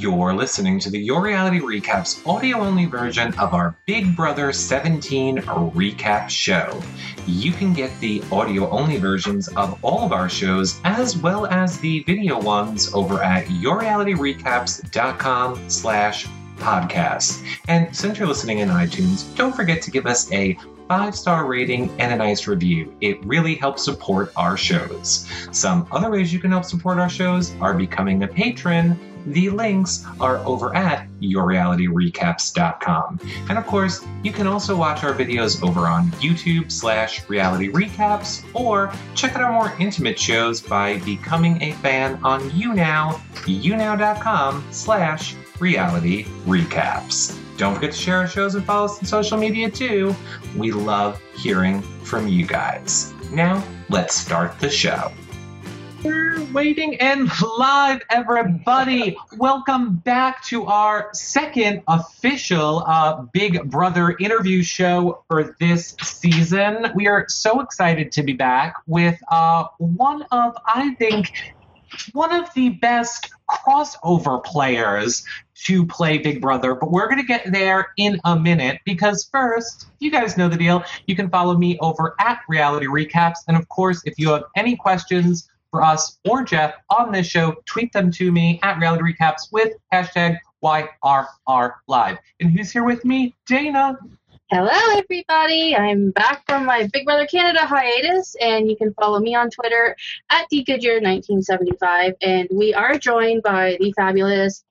You're listening to the Your Reality Recaps audio only version of our Big Brother 17 recap show. You can get the audio only versions of all of our shows as well as the video ones over at yourrealityrecaps.com slash podcast. And since you're listening in iTunes, don't forget to give us a five star rating and a nice review. It really helps support our shows. Some other ways you can help support our shows are becoming a patron the links are over at yourrealityrecaps.com. And of course, you can also watch our videos over on YouTube slash reality recaps or check out our more intimate shows by becoming a fan on YouNow, younow.com slash reality recaps. Don't forget to share our shows and follow us on social media too. We love hearing from you guys. Now, let's start the show. We're waiting and live, everybody. Welcome back to our second official uh, Big Brother interview show for this season. We are so excited to be back with uh, one of, I think, one of the best crossover players to play Big Brother, but we're going to get there in a minute because first, you guys know the deal. You can follow me over at Reality Recaps. And of course, if you have any questions, for us or Jeff on this show, tweet them to me at Reality Recaps with hashtag YRR Live. And who's here with me? Dana. Hello, everybody. I'm back from my Big Brother Canada hiatus, and you can follow me on Twitter at DGoodyear1975. And we are joined by the fabulous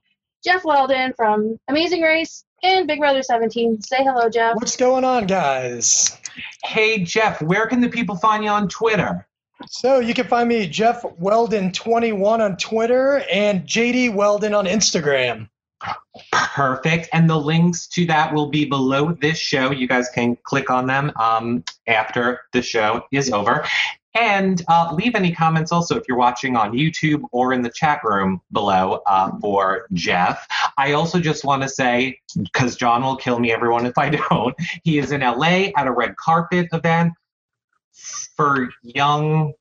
Jeff Weldon from Amazing Race and Big Brother 17. Say hello, Jeff. What's going on, guys? Hey, Jeff, where can the people find you on Twitter? So you can find me Jeff Weldon21 on Twitter and JD Weldon on Instagram. Perfect. And the links to that will be below this show. You guys can click on them um, after the show is over. And uh, leave any comments also if you're watching on YouTube or in the chat room below uh, for Jeff. I also just want to say, because John will kill me, everyone, if I don't, he is in LA at a red carpet event for young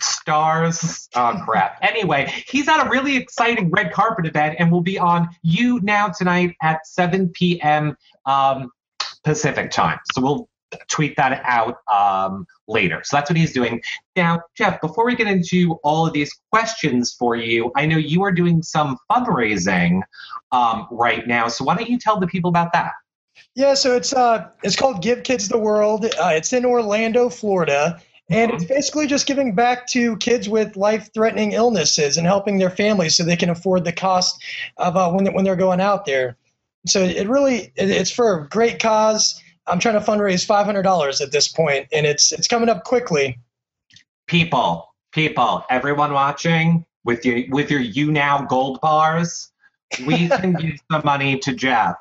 stars. Oh crap. Anyway, he's at a really exciting red carpet event and will be on YouNow tonight at 7 p.m. Um, Pacific time. So we'll tweet that out um, later. So that's what he's doing. Now, Jeff, before we get into all of these questions for you, I know you are doing some fundraising um, right now. So why don't you tell the people about that? Yeah, so it's uh, it's called Give Kids the World. Uh, it's in Orlando, Florida, and it's mm-hmm. basically just giving back to kids with life-threatening illnesses and helping their families so they can afford the cost of uh, when when they're going out there. So it really it's for a great cause. I'm trying to fundraise five hundred dollars at this point, and it's it's coming up quickly. People, people, everyone watching with your with your YouNow gold bars, we can give the money to Jeff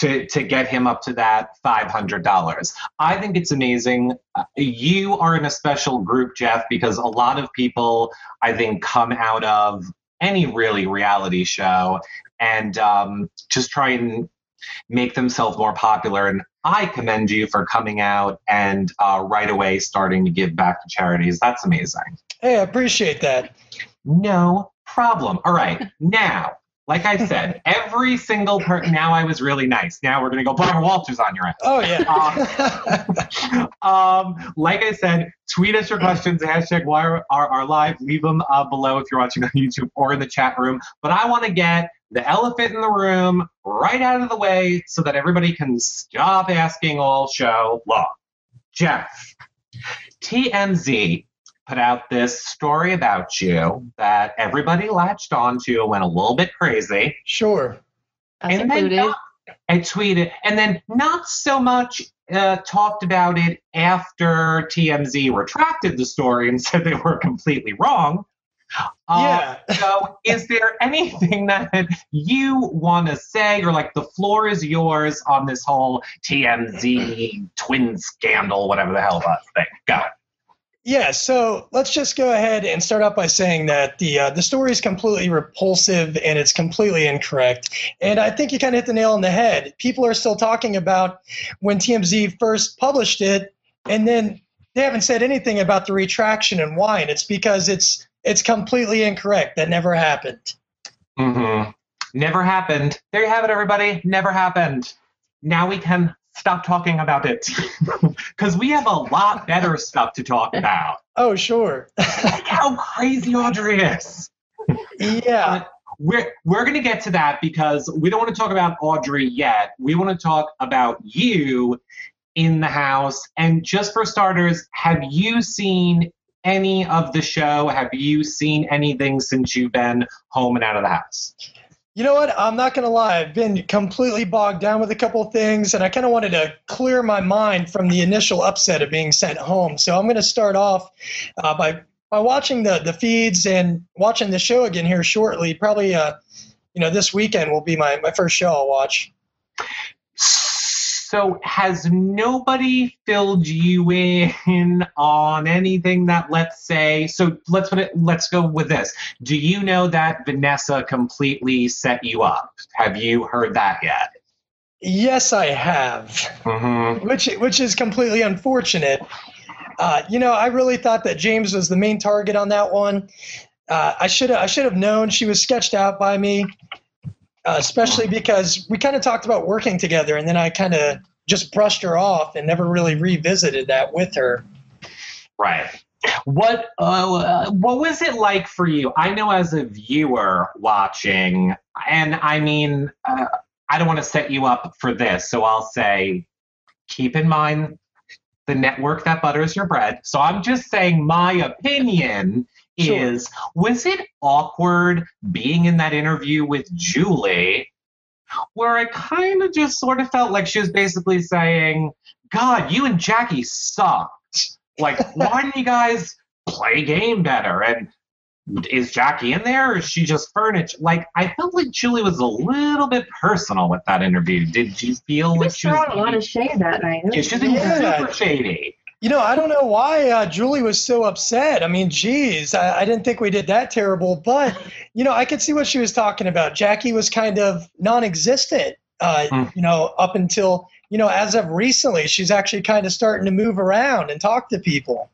to, to get him up to that $500. I think it's amazing. Uh, you are in a special group, Jeff, because a lot of people, I think, come out of any really reality show and um, just try and make themselves more popular. And I commend you for coming out and uh, right away starting to give back to charities. That's amazing. Hey, I appreciate that. No problem. All right. Now, like I said, every single person. Now I was really nice. Now we're gonna go Barbara Walters on your ass. Oh yeah. um, um, like I said, tweet us your questions. Hashtag YRR live. Leave them uh, below if you're watching on YouTube or in the chat room. But I want to get the elephant in the room right out of the way so that everybody can stop asking all show long. Jeff, TMZ put out this story about you that everybody latched onto and went a little bit crazy. Sure. Us and included. Then and tweeted, and then not so much uh, talked about it after TMZ retracted the story and said they were completely wrong. Uh, yeah. so, is there anything that you want to say, or like the floor is yours on this whole TMZ twin scandal, whatever the hell that thing? Go. Yeah, so let's just go ahead and start out by saying that the uh, the story is completely repulsive and it's completely incorrect. And I think you kind of hit the nail on the head. People are still talking about when TMZ first published it, and then they haven't said anything about the retraction and why. And it's because it's it's completely incorrect. That never happened. Mm-hmm. Never happened. There you have it, everybody. Never happened. Now we can stop talking about it because we have a lot better stuff to talk about. Oh, sure. like how crazy Audrey is. yeah. Uh, we're we're gonna get to that because we don't want to talk about Audrey yet. We want to talk about you in the house. And just for starters, have you seen any of the show? Have you seen anything since you've been home and out of the house? You know what? I'm not going to lie. I've been completely bogged down with a couple of things, and I kind of wanted to clear my mind from the initial upset of being sent home. So I'm going to start off uh, by by watching the the feeds and watching the show again here shortly. Probably, uh, you know, this weekend will be my my first show I'll watch. So has nobody filled you in on anything that let's say so let's put it let's go with this. Do you know that Vanessa completely set you up? Have you heard that yet? Yes, I have. Mm-hmm. Which which is completely unfortunate. Uh, you know, I really thought that James was the main target on that one. Uh, I should I should have known she was sketched out by me uh, especially because we kind of talked about working together, and then I kind of just brushed her off and never really revisited that with her. Right. What uh, what was it like for you? I know as a viewer watching, and I mean, uh, I don't want to set you up for this, so I'll say, keep in mind the network that butters your bread. So I'm just saying my opinion sure. is was it awkward being in that interview with Julie where I kind of just sort of felt like she was basically saying, God, you and Jackie sucked. Like, why didn't you guys play a game better? And is Jackie in there or is she just furniture? Like, I felt like Julie was a little bit personal with that interview. Did you feel like she like was she was throwing a lot of shade that night? Yeah, she's yeah. super shady. You know, I don't know why uh, Julie was so upset. I mean, geez, I, I, didn't think we did that terrible. But, you know, I could see what she was talking about. Jackie was kind of non existent, uh, mm. you know, up until, you know, as of recently, she's actually kind of starting to move around and talk to people.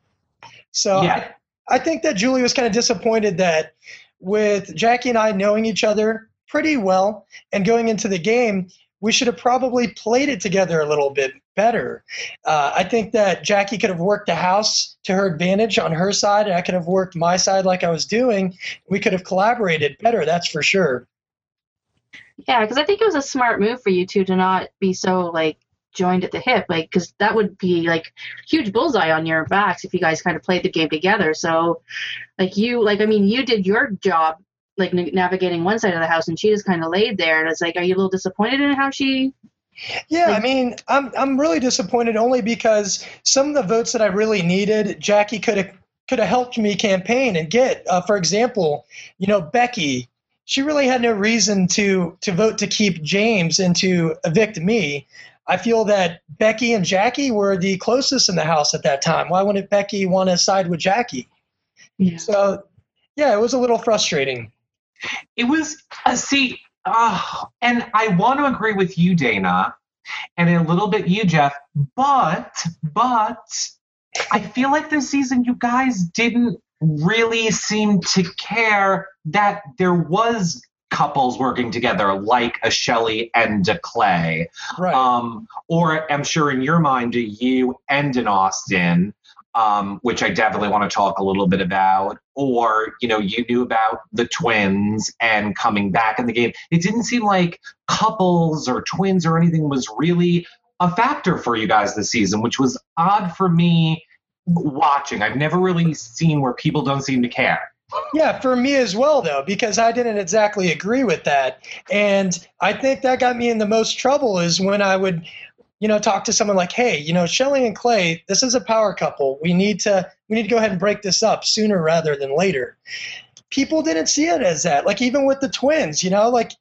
So yeah. I, I think that Julie was kind of disappointed that with Jackie and I knowing each other pretty well and going into the game, we should have probably played it together a little bit better. Uh, I think that Jackie could have worked the house to her advantage on her side, and I could have worked my side like I was doing. We could have collaborated better, that's for sure. Yeah, because I think it was a smart move for you two to not be so like joined at the hip, like because that would be like huge bullseye on your backs if you guys kind of played the game together. So, like you, like I mean, you did your job like navigating one side of the house and she just kind of laid there and it's like are you a little disappointed in how she yeah, I mean, I'm I'm really disappointed only because some of the votes that I really needed, Jackie could have could have helped me campaign and get. Uh, for example, you know, Becky, she really had no reason to to vote to keep James and to evict me. I feel that Becky and Jackie were the closest in the house at that time. Why wouldn't Becky want to side with Jackie? Yeah. So, yeah, it was a little frustrating. It was, uh, see, uh, and I want to agree with you, Dana, and a little bit you, Jeff, but, but I feel like this season you guys didn't really seem to care that there was couples working together like a Shelley and a Clay. Right. Um, or I'm sure in your mind, a you and an Austin um, which I definitely want to talk a little bit about, or you know, you knew about the twins and coming back in the game. It didn't seem like couples or twins or anything was really a factor for you guys this season, which was odd for me watching. I've never really seen where people don't seem to care. Yeah, for me as well, though, because I didn't exactly agree with that. And I think that got me in the most trouble is when I would you know, talk to someone like, hey, you know, Shelley and Clay, this is a power couple. We need to we need to go ahead and break this up sooner rather than later. People didn't see it as that. Like even with the twins, you know, like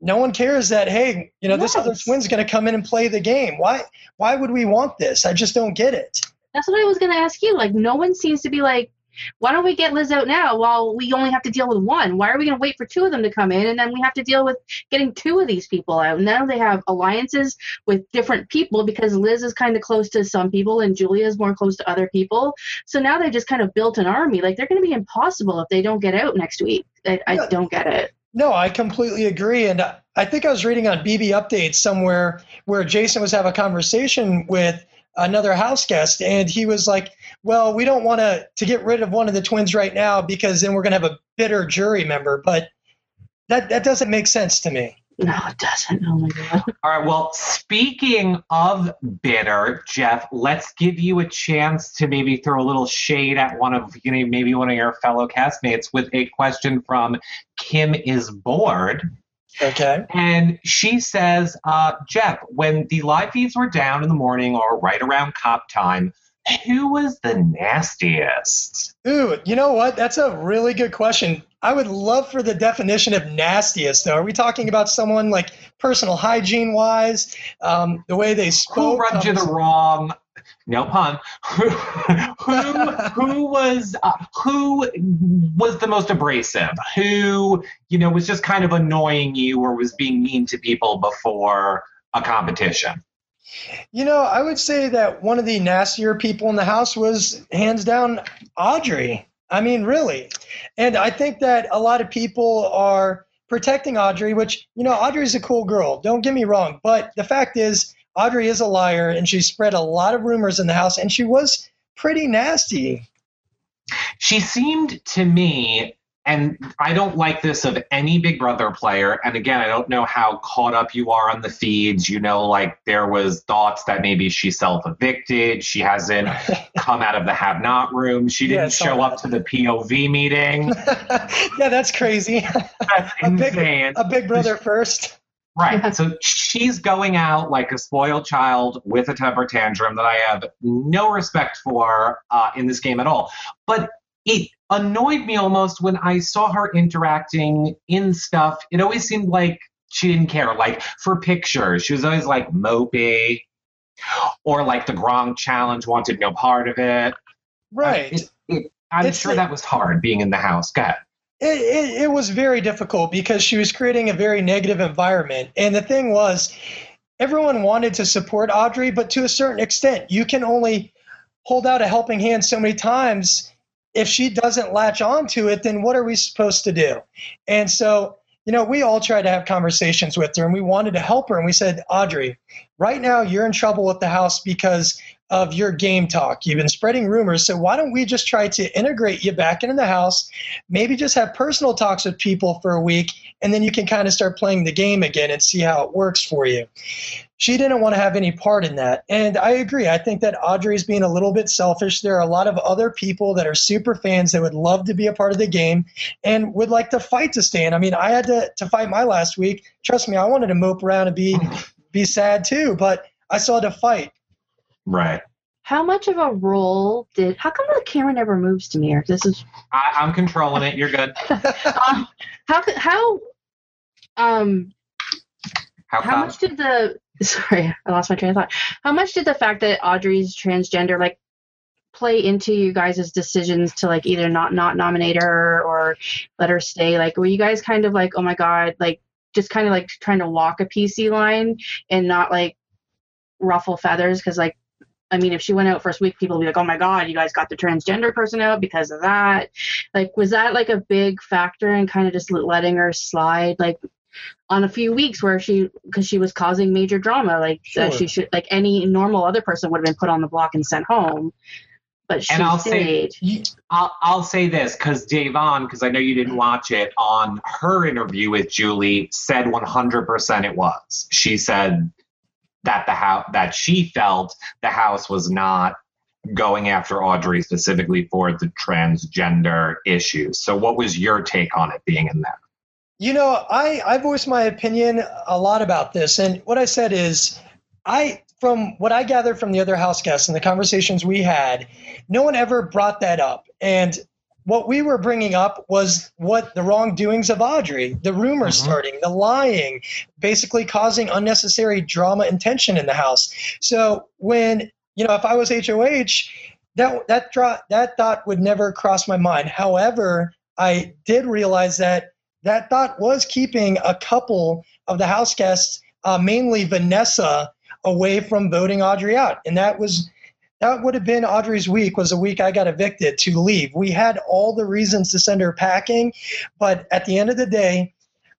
no one cares that hey, you know, this other twin's going to come in and play the game. Why why would we want this? I just don't get it. That's what I was going to ask you. Like no one seems to be like why don't we get Liz out now while we only have to deal with one? Why are we going to wait for two of them to come in and then we have to deal with getting two of these people out? Now they have alliances with different people because Liz is kind of close to some people and Julia is more close to other people. So now they just kind of built an army. Like they're going to be impossible if they don't get out next week. I, I don't get it. No, I completely agree. And I think I was reading on BB Updates somewhere where Jason was having a conversation with another house guest and he was like well we don't want to to get rid of one of the twins right now because then we're going to have a bitter jury member but that that doesn't make sense to me No, it doesn't. Oh my god. All right. Well, speaking of bitter, Jeff, let's give you a chance to maybe throw a little shade at one of you know maybe one of your fellow castmates with a question from Kim is bored. Okay And she says, uh, Jeff, when the live feeds were down in the morning or right around cop time, who was the nastiest? Ooh, you know what? That's a really good question. I would love for the definition of nastiest, though. Are we talking about someone like personal hygiene wise, um, the way they spoke? Who rubbed you the wrong? No pun. who who was uh, who was the most abrasive? Who you know was just kind of annoying you or was being mean to people before a competition? You know, I would say that one of the nastier people in the house was hands down Audrey. I mean, really. And I think that a lot of people are protecting Audrey, which, you know, Audrey's a cool girl. Don't get me wrong. But the fact is, Audrey is a liar and she spread a lot of rumors in the house and she was pretty nasty. she seemed to me and I don't like this of any Big Brother player. And again, I don't know how caught up you are on the feeds. You know, like there was thoughts that maybe she self-evicted. She hasn't come out of the have-not room. She didn't it's all oh show up to the POV meeting. yeah, that's crazy. That's A big- a big brother first. Right. So she's going out like a spoiled child with a temper tantrum that I have no respect for uh, in this game at all. But it annoyed me almost when I saw her interacting in stuff. It always seemed like she didn't care. Like for pictures, she was always like mopey, or like the Gronk challenge wanted no part of it. Right. It- it- I'm It's sure like- that was hard being in the house. Go ahead. It, it, it was very difficult because she was creating a very negative environment. And the thing was, everyone wanted to support Audrey, but to a certain extent, you can only hold out a helping hand so many times. If she doesn't latch on to it, then what are we supposed to do? And so, you know, we all tried to have conversations with her and we wanted to help her. And we said, Audrey, right now you're in trouble with the house because of your game talk. You've been spreading rumors. So why don't we just try to integrate you back into the house? maybe just have personal talks with people for a week and then you can kind of start playing the game again and see how it works for you. She didn't want to have any part in that. And I agree. I think that Audrey's being a little bit selfish. There are a lot of other people that are super fans that would love to be a part of the game and would like to fight to stay in. I mean, I had to, to fight my last week. Trust me, I wanted to mope around and be be sad too, but I saw the fight. Right. How much of a role did? How come the camera never moves to me? Or this is I, I'm controlling it. You're good. um, how how um How how much did the sorry I lost my train of thought. How much did the fact that Audrey's transgender like play into you guys' decisions to like either not not nominate her or let her stay? Like were you guys kind of like oh my god like just kind of like trying to walk a PC line and not like ruffle feathers because like I mean, if she went out first week, people would be like, "Oh my God, you guys got the transgender person out because of that." Like, was that like a big factor in kind of just letting her slide, like on a few weeks where she, because she was causing major drama, like that Sure. she should, like any normal other person would have been put on the block and sent home, but she And I'll say- stayed. I'll, I'll say this because Davon, because I know you didn't mm. watch it, on her interview with Julie, said 100% it was. She said that the house that she felt the house was not going after Audrey specifically for the transgender issues. So, what was your take on it being in there? You know, I, I voiced my opinion a lot about this. And what I said is, I, from what I gathered from the other house guests and the conversations we had, no one ever brought that up. And what we were bringing up was what the wrongdoings of Audrey, the rumors Mhm. starting, the lying, basically causing unnecessary drama and tension in the house. So when, you know, if I was HOH, that that dro- that thought would never cross my mind. However, I did realize that that thought was keeping a couple of the house guests, uh, mainly Vanessa, away from voting Audrey out, and that was that would have been Audrey's week. Was a week I got evicted to leave. We had all the reasons to send her packing, but at the end of the day,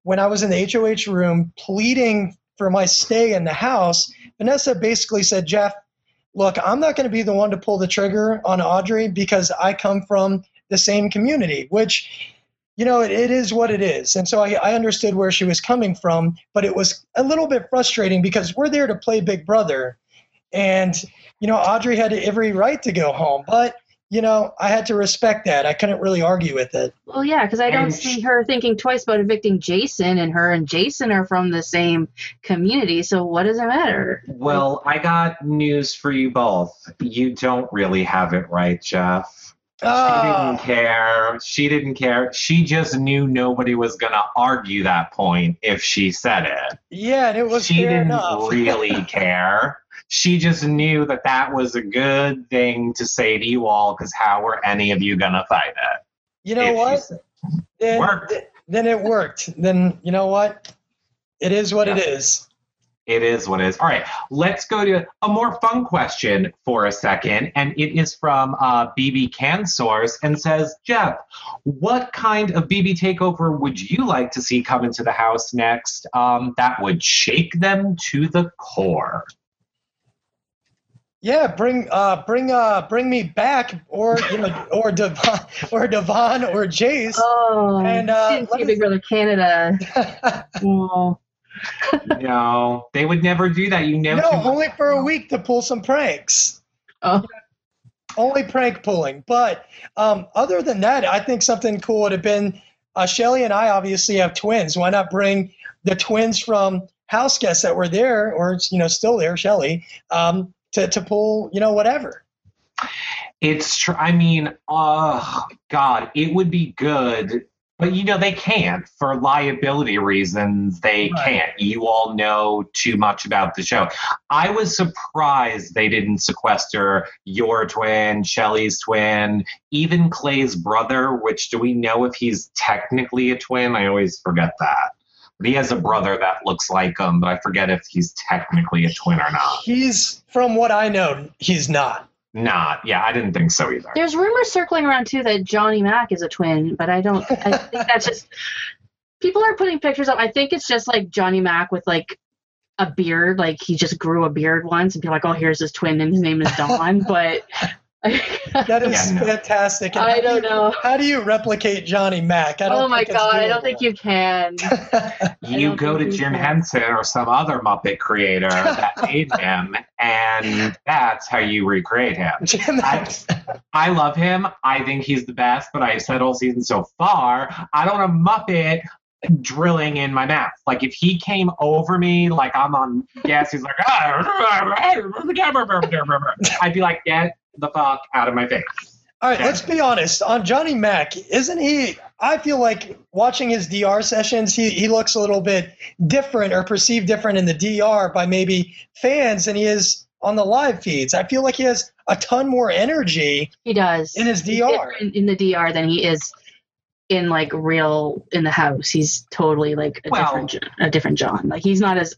when I was in the HOH room pleading for my stay in the house, Vanessa basically said, Jeff, look, I'm not going to be the one to pull the trigger on Audrey because I come from the same community, which, you know, it, it is what it is. And so I, I understood where she was coming from, but it was a little bit frustrating because we're there to play Big Brother. And, you know, Audrey had every right to go home. But you know, I had to respect that. I couldn't really argue with it. Well, yeah, because I don't And see her thinking twice about evicting Jason, and her and Jason are from the same community. So what does it matter? Well, I got news for you both. You don't really have it right, Jeff. She Ah. didn't care. She didn't care. She just knew nobody was going to argue that point if she said it. Yeah, and it was she fair didn't enough. really care. She just knew that that was a good thing to say to you all because how were any of you to fight it? you know If what? Then, Worked. then it worked. Then you know what? It is what it Yeah. is. It is what it is. All right, let's go to a more fun question for a second. And it is from uh, BB Can Source and says, Jeff, what kind of BB takeover would you like to see come into the house next um, that would shake them to the core? Yeah, bring uh bring uh bring me back or you know or Devon or Devon or Jace. Oh, And, uh, didn't see Big Brother Canada. Oh. no, they would never do that. You know, no, only for a week to pull some pranks. Oh. Only prank pulling. But um, other than that, I think something cool would have been uh, Shelly and I obviously have twins. Why not bring the twins from house guests that were there or you know still there, Shelly, um, to to pull you know whatever. It's true. I mean, oh God, it would be good, but you know they can't for liability reasons. They Right. can't. You all know too much about the show. I was surprised they didn't sequester your twin, Shelly's twin, even Clay's brother. Which do we know if he's technically a twin? I always forget that. But he has a brother that looks like him, but I forget if he's technically a twin or not. He's from what I know, he's not. Not. Yeah, I didn't think so either. There's rumors circling around too that Johnny Mac is a twin, but I don't. I think that's just people are putting pictures up. I think it's just like Johnny Mac with like a beard, like he just grew a beard once, and people are like, "Oh, here's his twin, and his name is Don." but That is Yeah, no. fantastic. And I how do don't you- know. How do you replicate Johnny Mac? I don't Oh my god, I don't think you can. You go to Jim can. Henson or some other Muppet creator that made him, and that's how you recreate him. Jim I, I love him. I think he's the best, but I've said all season so far, I don't want a Muppet drilling in my mouth. Like if he came over me, like I'm on gas, he's like, ah, I'd be like, get the fuck out of my face. All right, let's be honest. On Johnny Mac, isn't he? I feel like watching his DR sessions, he, he looks a little bit different or perceived different in the DR by maybe fans than he is on the live feeds. I feel like he has a ton more energy He does in his DR. different in the DR than he is in like real in the house. He's totally like a Well- different a different John. Like he's not as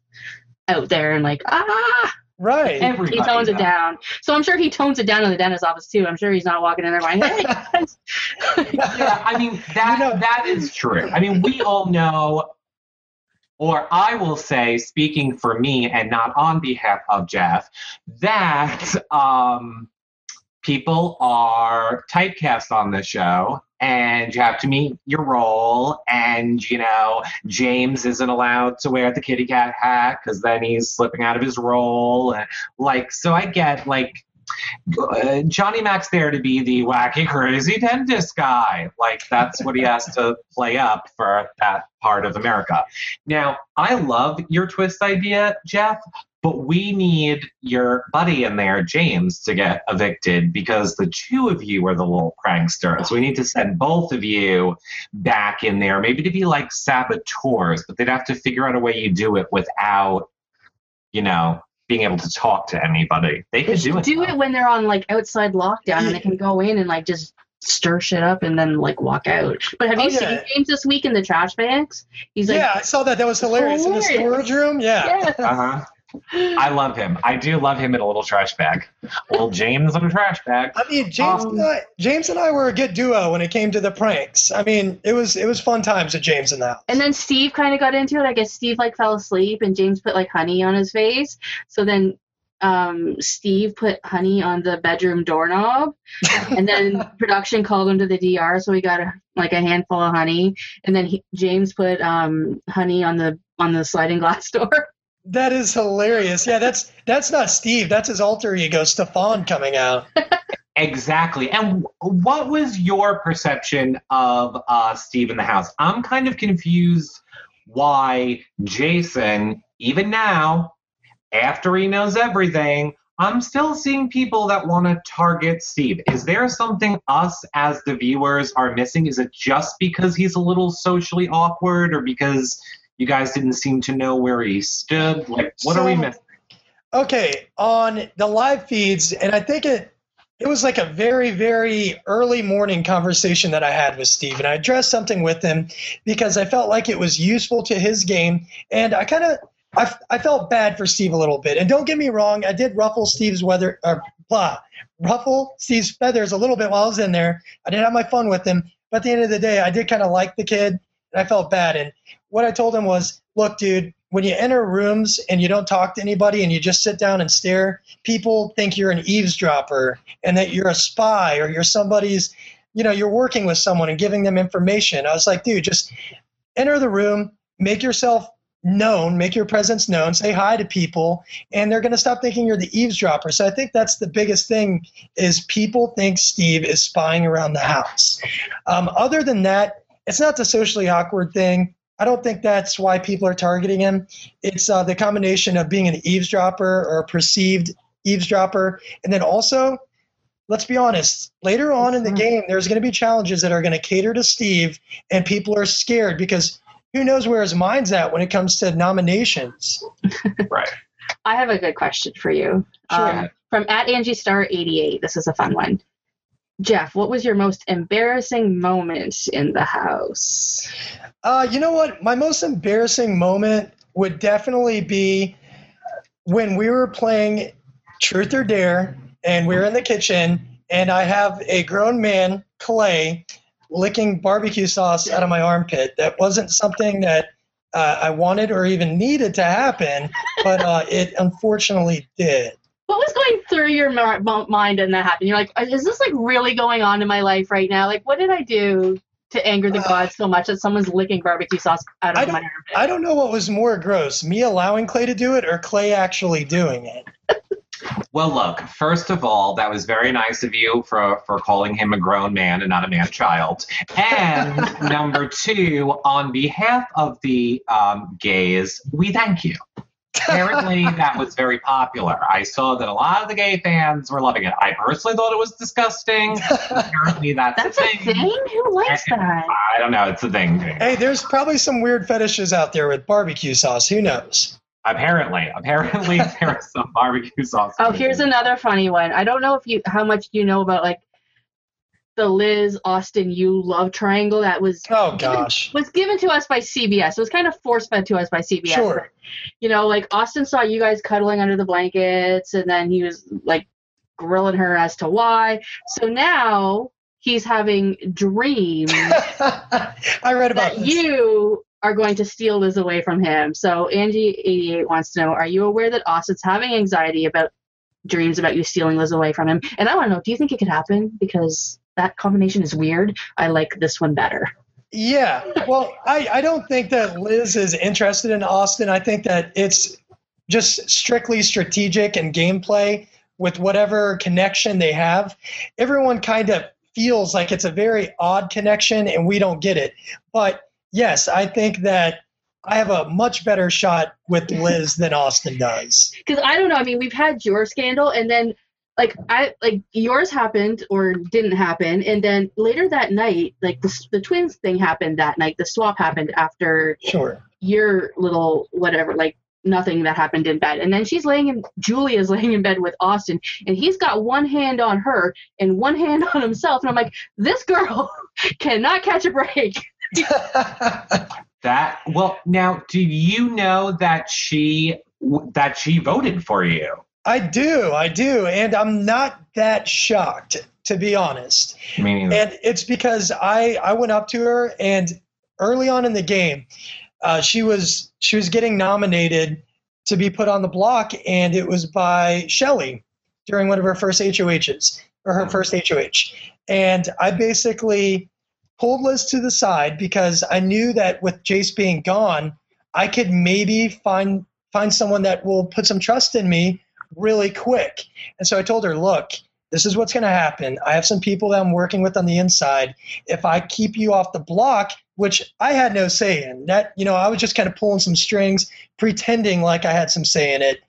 out there and like ah. Right. Everybody he tones it down. So I'm sure he tones it down in the dentist office too. I'm sure he's not walking in there going, "Hey, guys." yeah, I mean that You know- that is true. I mean, we all know, or I will say, speaking for me and not on behalf of Jeff, that um, people are typecast on this show. And you have to meet your role, and you know James isn't allowed to wear the kitty cat hat because then he's slipping out of his role. And like, so I get like uh, Johnny Mac's there to be the wacky, crazy dentist guy. Like that's what he has to play up for that part of America. Now, I love your twist idea, Jeff, but we need your buddy in there, James, to get evicted because the two of you are the little pranksters. We need to send both of you back in there, maybe to be like saboteurs, but they'd have to figure out a way you do it without, you know, being able to talk to anybody. They could do it. do though. it when they're on like outside lockdown and they can go in and like just stir shit up and then like walk out. But have Oh, you yeah. seen James this week in the trash bags? He's like, yeah, I saw that. That was hilarious in the storage room. Yeah. yeah. Uh-huh. I love him. I do love him in a little trash bag. Little James in a trash bag. I mean, James Um, and I, James and I were a good duo when it came to the pranks. I mean, it was it was fun times with James and that. And then Steve kind of got into it. I guess Steve like fell asleep, and James put like honey on his face. So then um, Steve put honey on the bedroom doorknob, and then production called him to the DR, so he got a, like a handful of honey. And then he, James put um, honey on the on the sliding glass door. That is hilarious. Yeah, that's that's not Steve. That's his alter ego, Stefan, coming out. Exactly. And what was your perception of uh, Steve in the house? I'm kind of confused why Jason, even now, after he knows everything, I'm still seeing people that want to target Steve. Is there something us as the viewers are missing? Is it just because he's a little socially awkward or because you guys didn't seem to know where he stood? Like, what are we missing? Okay, on the live feeds, and I think it it was like a very very early morning conversation that I had with Steve, and I addressed something with him because I felt like it was useful to his game, and I kind of I, I felt bad for Steve a little bit. And don't get me wrong, I did ruffle Steve's weather or blah ruffle Steve's feathers a little bit while I was in there. I did have my fun with him, but at the end of the day, I did kind of like the kid, and I felt bad. And what I told him was, look, dude, when you enter rooms and you don't talk to anybody and you just sit down and stare, people think you're an eavesdropper and that you're a spy or you're somebody's, you know, you're working with someone and giving them information. I was like, dude, just enter the room, make yourself known, make your presence known, say hi to people, and they're going to stop thinking you're the eavesdropper. So I think that's the biggest thing is people think Steve is spying around the house. Um, other than that, it's not the socially awkward thing. I don't think that's why people are targeting him. It's uh, the combination of being an eavesdropper or a perceived eavesdropper. And then also, let's be honest, later on in the game, there's going to be challenges that are going to cater to Steve, and people are scared because who knows where his mind's at when it comes to nominations. Right. I have a good question for you. Sure. Um, from at Angie Star 88. This is a fun one. Jeff, what was your most embarrassing moment in the house? Uh, you know what? My most embarrassing moment would definitely be when we were playing Truth or Dare and we were in the kitchen and I have a grown man, Clay, licking barbecue sauce out of my armpit. That wasn't something that uh, I wanted or even needed to happen, but uh, it unfortunately did. What was going through your mi- mi- mind when that happened? You're like, is this like really going on in my life right now? Like, what did I do to anger the Uh, gods so much that someone's licking barbecue sauce out I of my don't- armpit? I don't know what was more gross, me allowing Clay to do it or Clay actually doing it. Well, look, first of all, that was very nice of you for, for calling him a grown man and not a man child. And number two, on behalf of the um, gays, we thank you. Apparently, that was very popular. I saw that a lot of the gay fans were loving it. I personally thought it was disgusting. Apparently, that's, That's a a thing. thing? Who likes that? I don't know. It's a thing. Hey, there's probably some weird fetishes out there with barbecue sauce. Who knows? Apparently, apparently, there's some barbecue sauce. Oh, here's another funny one. I don't know if you how much you know about like the Liz Austin you love triangle that was Oh gosh. was given to us by CBS. It was kind of force fed to us by CBS. Sure. You know, like Austin saw you guys cuddling under the blankets, and then he was like grilling her as to why. So now he's having dreams I read about you are going to steal Liz away from him. So Angie88 wants to know: Are you aware that Austin's having anxiety about dreams about you stealing Liz away from him? And I want to know: Do you think it could happen? Because that combination is weird. I like this one better. Yeah. Well, I, I don't think that Liz is interested in Austin. I think that it's just strictly strategic and gameplay with whatever connection they have. Everyone kind of feels like it's a very odd connection and we don't get it. But yes, I think that I have a much better shot with Liz than Austin does. because I don't know. I mean, we've had your scandal, and then like I like yours happened or didn't happen, and then later that night, like the, the twins thing happened that night. The swap happened after Sure. your little whatever, like nothing that happened in bed, and then she's laying in Julia's laying in bed with Austin, and he's got one hand on her and one hand on himself, and I'm like, this girl cannot catch a break. That well, now do you know that she that she voted for you. I do, I do, and I'm not that shocked to be honest. Meaning, And it's because I I went up to her and early on in the game, uh, she was she was getting nominated to be put on the block, and it was by Shelly during one of her first HOHs or her first HOH, and I basically pulled Liz to the side because I knew that with Jace being gone, I could maybe find find someone that will put some trust in me really quick. And so I told her, look, this is what's going to happen. I have some people that I'm working with on the inside. If I keep you off the block, which I had no say in, that you know, I was just kind of pulling some strings, pretending like I had some say in it.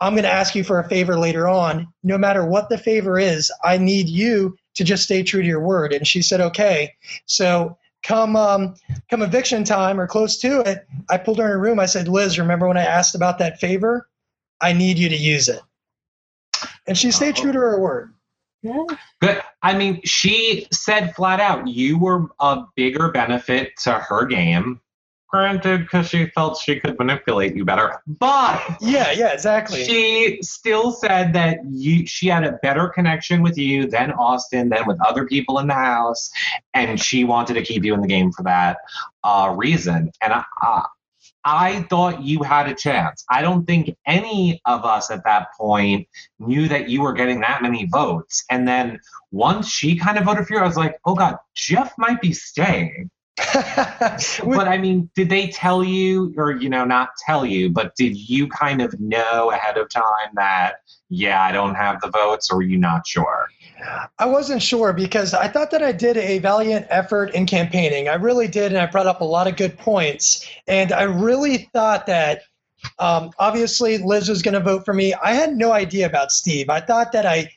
I'm going to ask you for a favor later on. No matter what the favor is, I need you to just stay true to your word. And she said, okay. So come um, come eviction time or close to it, I pulled her in a room. I said, Liz, remember when I asked about that favor? I need you to use it. And she stayed true to her word. Yeah. good. I mean, she said flat out, you were a bigger benefit to her game. Granted, because she felt she could manipulate you better, but Yeah, yeah, exactly. she still said that you she had a better connection with you than Austin, than with other people in the house, and she wanted to keep you in the game for that uh, reason. And I, I, I thought you had a chance. I don't think any of us at that point knew that you were getting that many votes. And then once she kind of voted for you, I was like, oh god, Jeff might be staying. But I mean, did they tell you, or you know, not tell you, but did you kind of know ahead of time that, yeah, I don't have the votes, or were you not sure? I wasn't sure because I thought that I did a valiant effort in campaigning. I really did, and I brought up a lot of good points. And I really thought that um, obviously Liz was going to vote for me. I had no idea about Steve. I thought that I,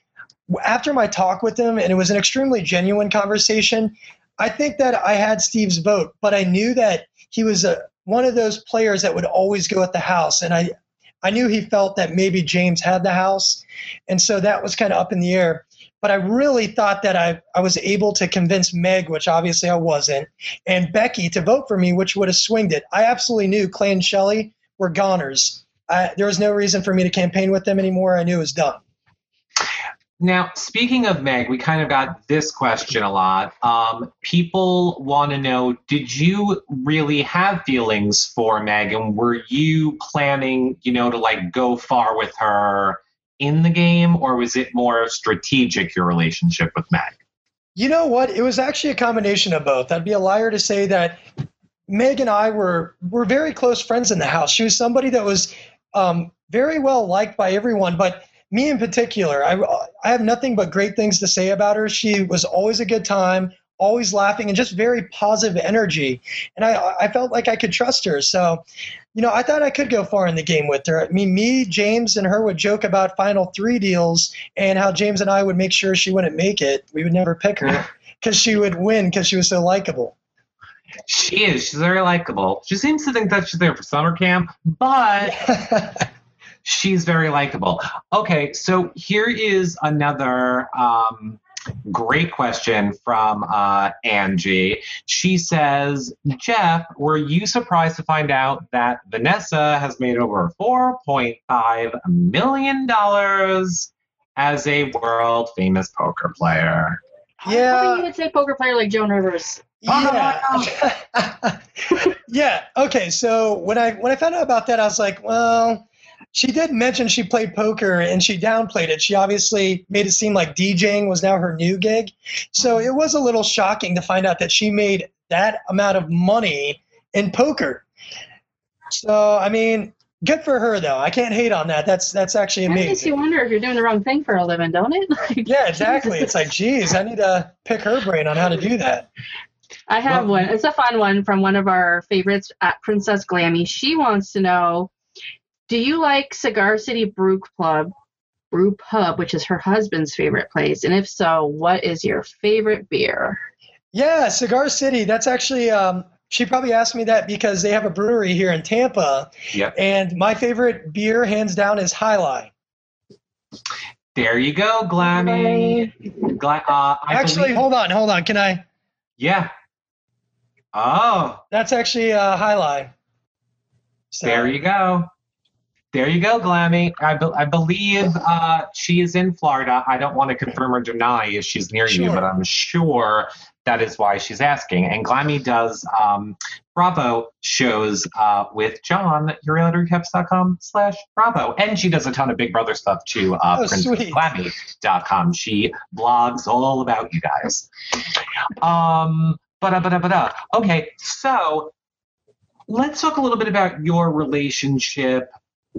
after my talk with him, and it was an extremely genuine conversation, I think that I had Steve's vote, but I knew that he was a, one of those players that would always go at the house. And I, I knew he felt that maybe James had the house. And so that was kind of up in the air but I really thought that I, I was able to convince Meg, which obviously I wasn't, and Becky to vote for me, which would have swinged it. I absolutely knew Clay and Shelley were goners. I, there was no reason for me to campaign with them anymore. I knew it was done. Now, speaking of Meg, we kind of got this question a lot. Um, people want to know Did you really have feelings for Meg, and were you planning, you know, to like go far with her in the game, or was it more strategic, your relationship with Meg? You know what? It was actually a combination of both. I'd be a liar to say that Meg and I were were very close friends in the house. She was somebody that was um, very well liked by everyone, but me in particular, I, I have nothing but great things to say about her. She was always a good time, always laughing, and just very positive energy. And I, I felt like I could trust her. So, you know, I thought I could go far in the game with her. I mean, me, James, and her would joke about final three deals and how James and I would make sure she wouldn't make it. We would never pick her because she would win because she was so likable. She is. She's very likable. She seems to think that she's there for summer camp, but she's very likable. Okay, so here is another um, great question from uh, Angie. She says, Jeff, were you surprised to find out that Vanessa has made over $4.5 million as a world famous poker player? I Yeah. thought you would say poker player like Joan Rivers. Yeah. yeah. Okay. So when I when I found out about that, I was like, well, she did mention she played poker and she downplayed it. She obviously made it seem like DJing was now her new gig. So it was a little shocking to find out that she made that amount of money in poker. So I mean, good for her though. I can't hate on that. That's that's actually It makes you wonder if you're doing the wrong thing for a living, don't it? Like, Yeah, exactly. It's like, geez, I need to pick her brain on how to do that. I have Well- one. It's a fun one from one of our favorites at Princess Glammy. She wants to know Do you like Cigar City Brew Club, Brew Pub, which is her husband's favorite place? And if so, what is your favorite beer? Yeah, Cigar City. That's actually um, she probably asked me that because they have a brewery here in Tampa, Yep. and my favorite beer, hands down, is Jai Alai. There you go, Glammy. Gla- uh, I Actually, believe- hold on, hold on. Can I? yeah. Oh, That's actually uh, Jai Alai. So, there you go. There you go, Glammy. I, be- I believe uh, she is in Florida. I don't want to confirm or deny if she's near you, but I'm sure that is why she's asking. And Glammy does um, Bravo shows uh, with John at yourrealityrecaps.com slash Bravo. And she does a ton of Big Brother stuff too, uh, Oh, princessglammy.com. She blogs all about you guys. Um, but but but okay, so let's talk a little bit about your relationship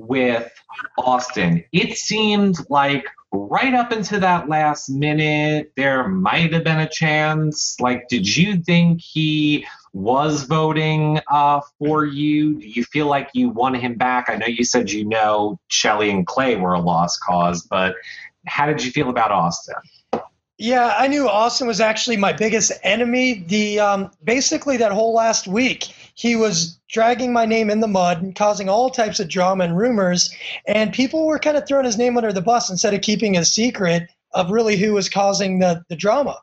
with Austin. It seemed like right up into that last minute, there might have been a chance. Like, did you think he was voting uh, for you? Do you feel like you won him back? I know you said you know Shelli and Clay were a lost cause, but how did you feel about Austin? Yeah, I knew Austin was actually my biggest enemy. The um, basically that whole last week, he was dragging my name in the mud and causing all types of drama and rumors, and people were kind of throwing his name under the bus instead of keeping a secret of really who was causing the the drama.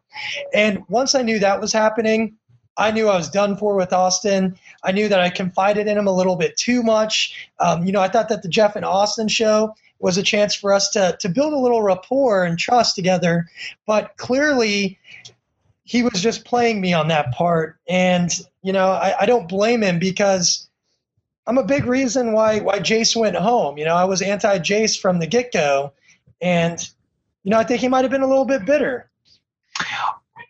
And once I knew that was happening, I knew I was done for with Austin. I knew that I confided in him a little bit too much. Um, you know, I thought that the Jeff and Austin show was a chance for us to to build a little rapport and trust together. But clearly, he was just playing me on that part, and you know, I, I don't blame him because I'm a big reason why why Jace went home. You know, I was anti Jace from the get go, and you know, I think he might have been a little bit bitter.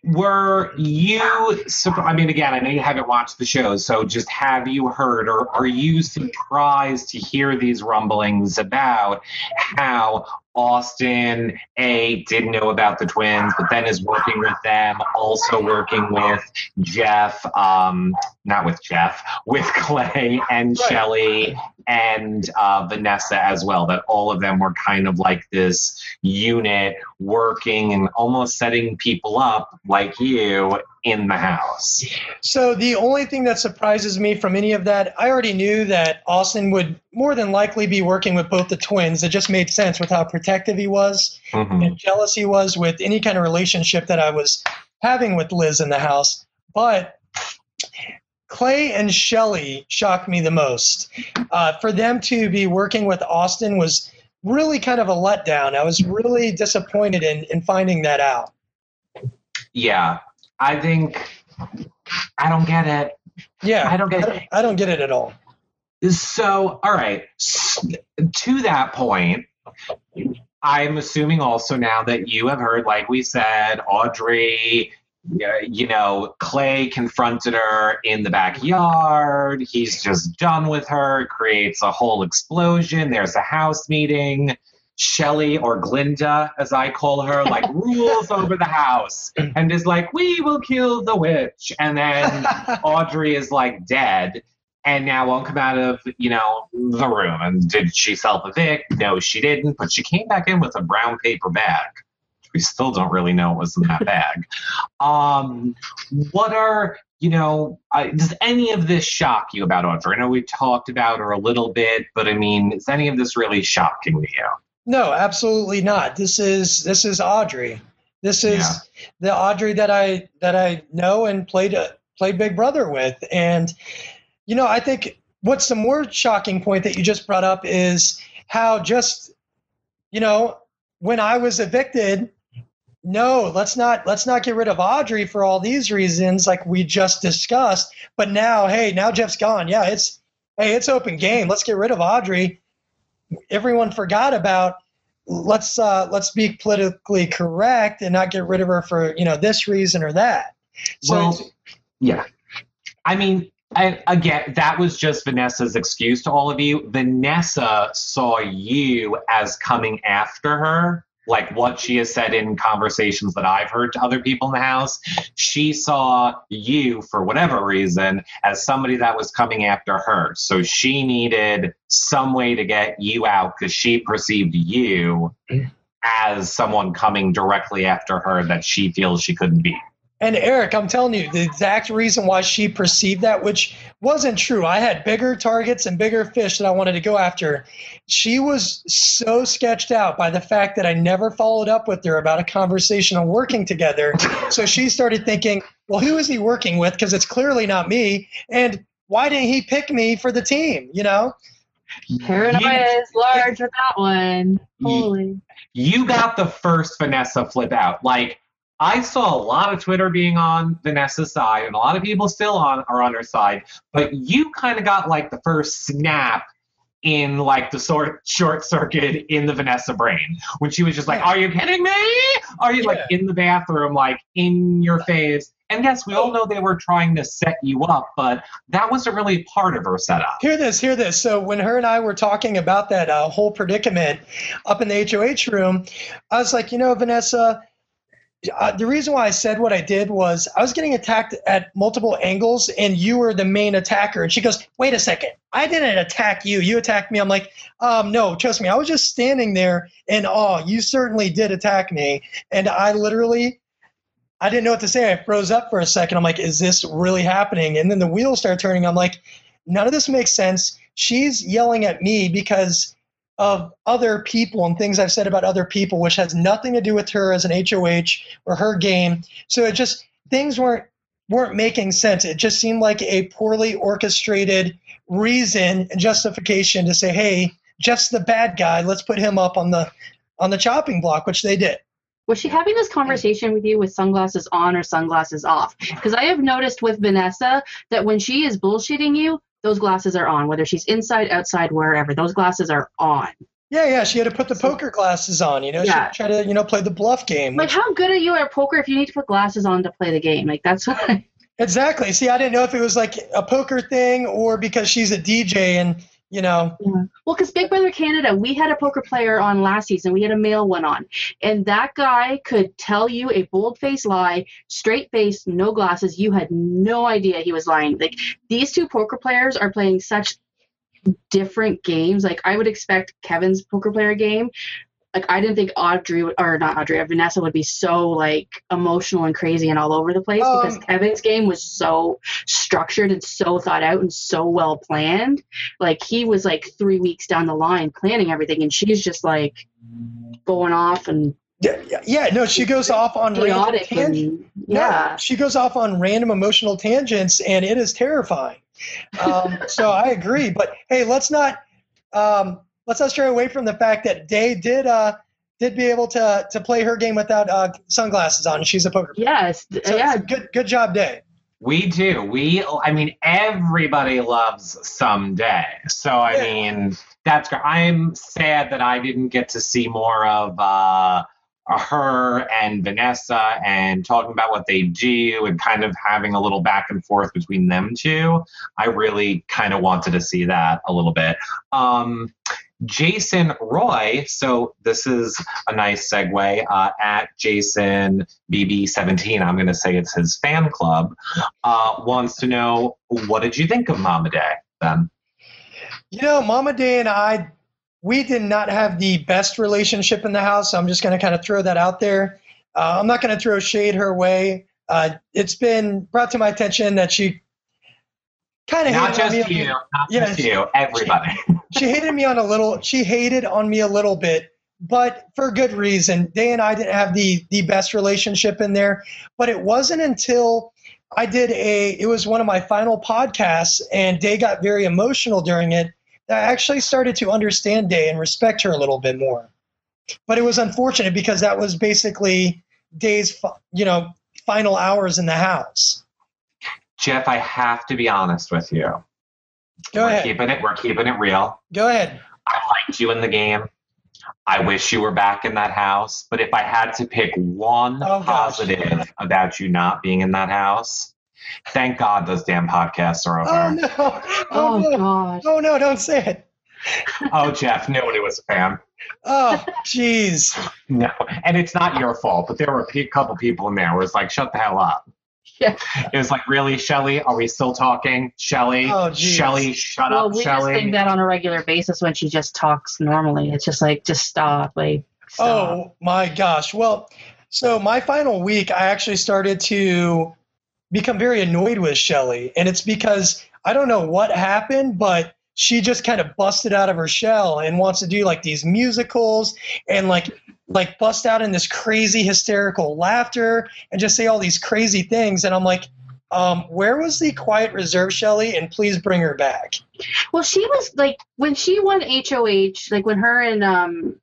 Were you, I mean, again, I know you haven't watched the show, so just have you heard or are you surprised to hear these rumblings about how Austin, A, didn't know about the twins, but then is working with them, also working with Jeff, um, not with Jeff, with Clay and Right. Shelli and uh, Vanessa as well, that all of them were kind of like this unit working and almost setting people up like you in the house. So the only thing that surprises me from any of that, I already knew that Austin would more than likely be working with both the twins. It just made sense with how protective he was Mhm. and jealous he was with any kind of relationship that I was having with Liz in the house. But Clay and Shelli shocked me the most. Uh, for them to be working with Austin was really kind of a letdown. I was really disappointed in, in finding that out. Yeah, I think I don't get it. Yeah, I don't get I it. I don't get it at all. So, all right. To that point, I'm assuming also now that you have heard, like we said, Audrey, you know, Clay confronted her in the backyard. He's just done with her, creates a whole explosion. There's a house meeting. Shelli or Glinda, as I call her, like rules over the house and is like, we will kill the witch. And then Audrey is like dead and now won't come out of you know the room. And did she self evict? No, she didn't. But she came back in with a brown paper bag. We still don't really know what was in that bag. Um, what are you know? I, does any of this shock you about Audrey? I know we talked about her a little bit, but I mean, is any of this really shocking to you? No, absolutely not. This is this is Audrey. This is Yeah. the Audrey that I that I know and played uh, played Big Brother with. And you know, I think what's the more shocking point that you just brought up is how just you know when I was evicted. No, let's not let's not get rid of Audrey for all these reasons, like we just discussed. But now, hey, now Jeff's gone. Yeah, it's hey, it's open game. Let's get rid of Audrey everyone forgot about let's uh, let's be politically correct and not get rid of her for you know this reason or that. So well, yeah. I mean, I, again, that was just Vanessa's excuse to all of you. Vanessa saw you as coming after her, like what she has said in conversations that I've heard to other people in the house. She saw you, for whatever reason, as somebody that was coming after her. So she needed some way to get you out because she perceived you mm. as someone coming directly after her that she feels she couldn't beat. And Eric, I'm telling you, the exact reason why she perceived that, which wasn't true. I had bigger targets and bigger fish that I wanted to go after. She was so sketched out by the fact that I never followed up with her about a conversation on working together. So she started thinking, well, who is he working with? Because it's clearly not me. And why didn't he pick me for the team? You know? Paranoia You, is large with that one. Holy. you got the first Vanessa flip out. Like I saw a lot of Twitter being on Vanessa's side, and a lot of people still on are on her side. But you kind of got like the first snap in like the sort short circuit in the Vanessa brain when she was just like, Yeah. "Are you kidding me? Are you like in the bathroom, like in your face?" And yes, we all know they were trying to set you up, but that wasn't really part of her setup. Hear this, hear this. So when her and I were talking about that uh, whole predicament up in the HOH room, I was like, you know, Vanessa, uh, the reason why I said what I did was I was getting attacked at multiple angles, and you were the main attacker. And she goes, "Wait a second, I didn't attack you. You attacked me." I'm like, um, "No, trust me. I was just standing there in awe. You certainly did attack me, and I literally." I didn't know what to say. I froze up for a second. I'm like, is this really happening? And then the wheels start turning. I'm like, none of this makes sense. She's yelling at me because of other people and things I've said about other people, which has nothing to do with her as an HOH or her game. So it just things weren't weren't making sense. It just seemed like a poorly orchestrated reason and justification to say, "Hey, Jeff's the bad guy. Let's put him up on the on the chopping block," which they did. Was she having this conversation with you with sunglasses on or sunglasses off? Because I have noticed with Vanessa that when she is bullshitting you, those glasses are on, whether she's inside, outside, wherever. Those glasses are on. Yeah, yeah. She had to put the poker glasses on. You know, Yeah. she tried to you know play the bluff game. Like, how good are you at poker if you need to put glasses on to play the game? Like, that's what. I, Exactly. See, I didn't know if it was like a poker thing or because she's a DJ and, you know, Well, because Big Brother Canada, we had a poker player on last season. We had a male one on, and that guy could tell you a bold-faced lie, straight face, no glasses. You had no idea he was lying. Like these two poker players are playing such different games. Like I would expect Kevin's poker player game. Like I didn't think Audrey or not Audrey, uh, Vanessa would be so like emotional and crazy and all over the place because Um, Kevin's game was so structured and so thought out and so well planned like he was like three weeks down the line planning everything and she's just like going off and yeah, yeah, yeah, no, she goes off on random chaotic tangents. and yeah she goes off on random emotional tangents and it is terrifying. Um, so I agree. But hey, let's not um, let's not stray away from the fact that Day did uh, did be able to to play her game without uh, sunglasses on. She's a poker. player. yes So yeah good good job, Day. We do. We, I mean, everybody loves someday. So, I Yeah. mean, that's great. I'm sad that I didn't get to see more of uh, her and Vanessa and talking about what they do and kind of having a little back and forth between them two. I really kind of wanted to see that a little bit. Um, Jason Roy, so this is a nice segue uh, at Jason BB17. I'm going to say it's his fan club. Uh, wants to know what did you think of Mama Day then? You know, Mama Day and I, we did not have the best relationship in the house. So I'm just going to kind of throw that out there. Uh, I'm not going to throw shade her way. Uh, it's been brought to my attention that she kind of Not on just me. you, not Yeah, just you, everybody. She hated me on a little. She hated on me a little bit, but for good reason. Day and I didn't have the the best relationship in there. But it wasn't until I did a. It was one of my final podcasts, and Day got very emotional during it. That I actually started to understand Day and respect her a little bit more. But it was unfortunate because that was basically Day's, you know, final hours in the house. Jeff, I have to be honest with you. Go we're ahead. keeping it. We're keeping it real. Go ahead. I liked you in the game. I wish you were back in that house. But if I had to pick one Oh, gosh. positive about you not being in that house, thank God those damn podcasts are over. Oh no! Oh, oh no! god Oh no! Don't say it. oh, Jeff, nobody was a fan. Oh, jeez. No, and it's not your fault, but there were a couple people in there where it's like, shut the hell up. Yeah. It was like, really, Shelli? Are we still talking? Shelli? Oh, geez. Shelli, shut well up, we just Shelli. think that on a regular basis when she just talks normally it's just like just stop like stop. Oh my gosh. Well, so my final week, I actually started to become very annoyed with Shelli. And it's because I don't know what happened, but she just kind of busted out of her shell and wants to do like these musicals and like like bust out in this crazy hysterical laughter and just say all these crazy things. And I'm like, Um, where was the quiet reserve, Shelli? And please bring her back. Well, she was like when she won HOH, like when her and um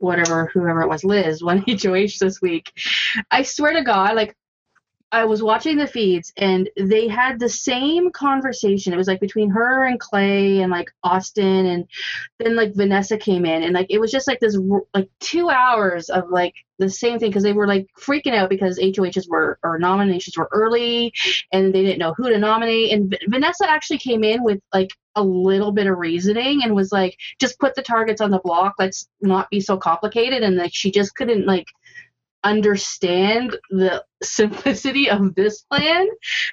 whatever whoever it was, Liz won HOH this week. I swear to God, like I was watching the feeds and they had the same conversation. It was like between her and Clay and like Austin and then like Vanessa came in and like it was just like this like 2 hours of like the same thing because they were like freaking out because HOHs were or nominations were early and they didn't know who to nominate and Vanessa actually came in with like a little bit of reasoning and was like just put the targets on the block let's not be so complicated and like she just couldn't like understand the simplicity of this plan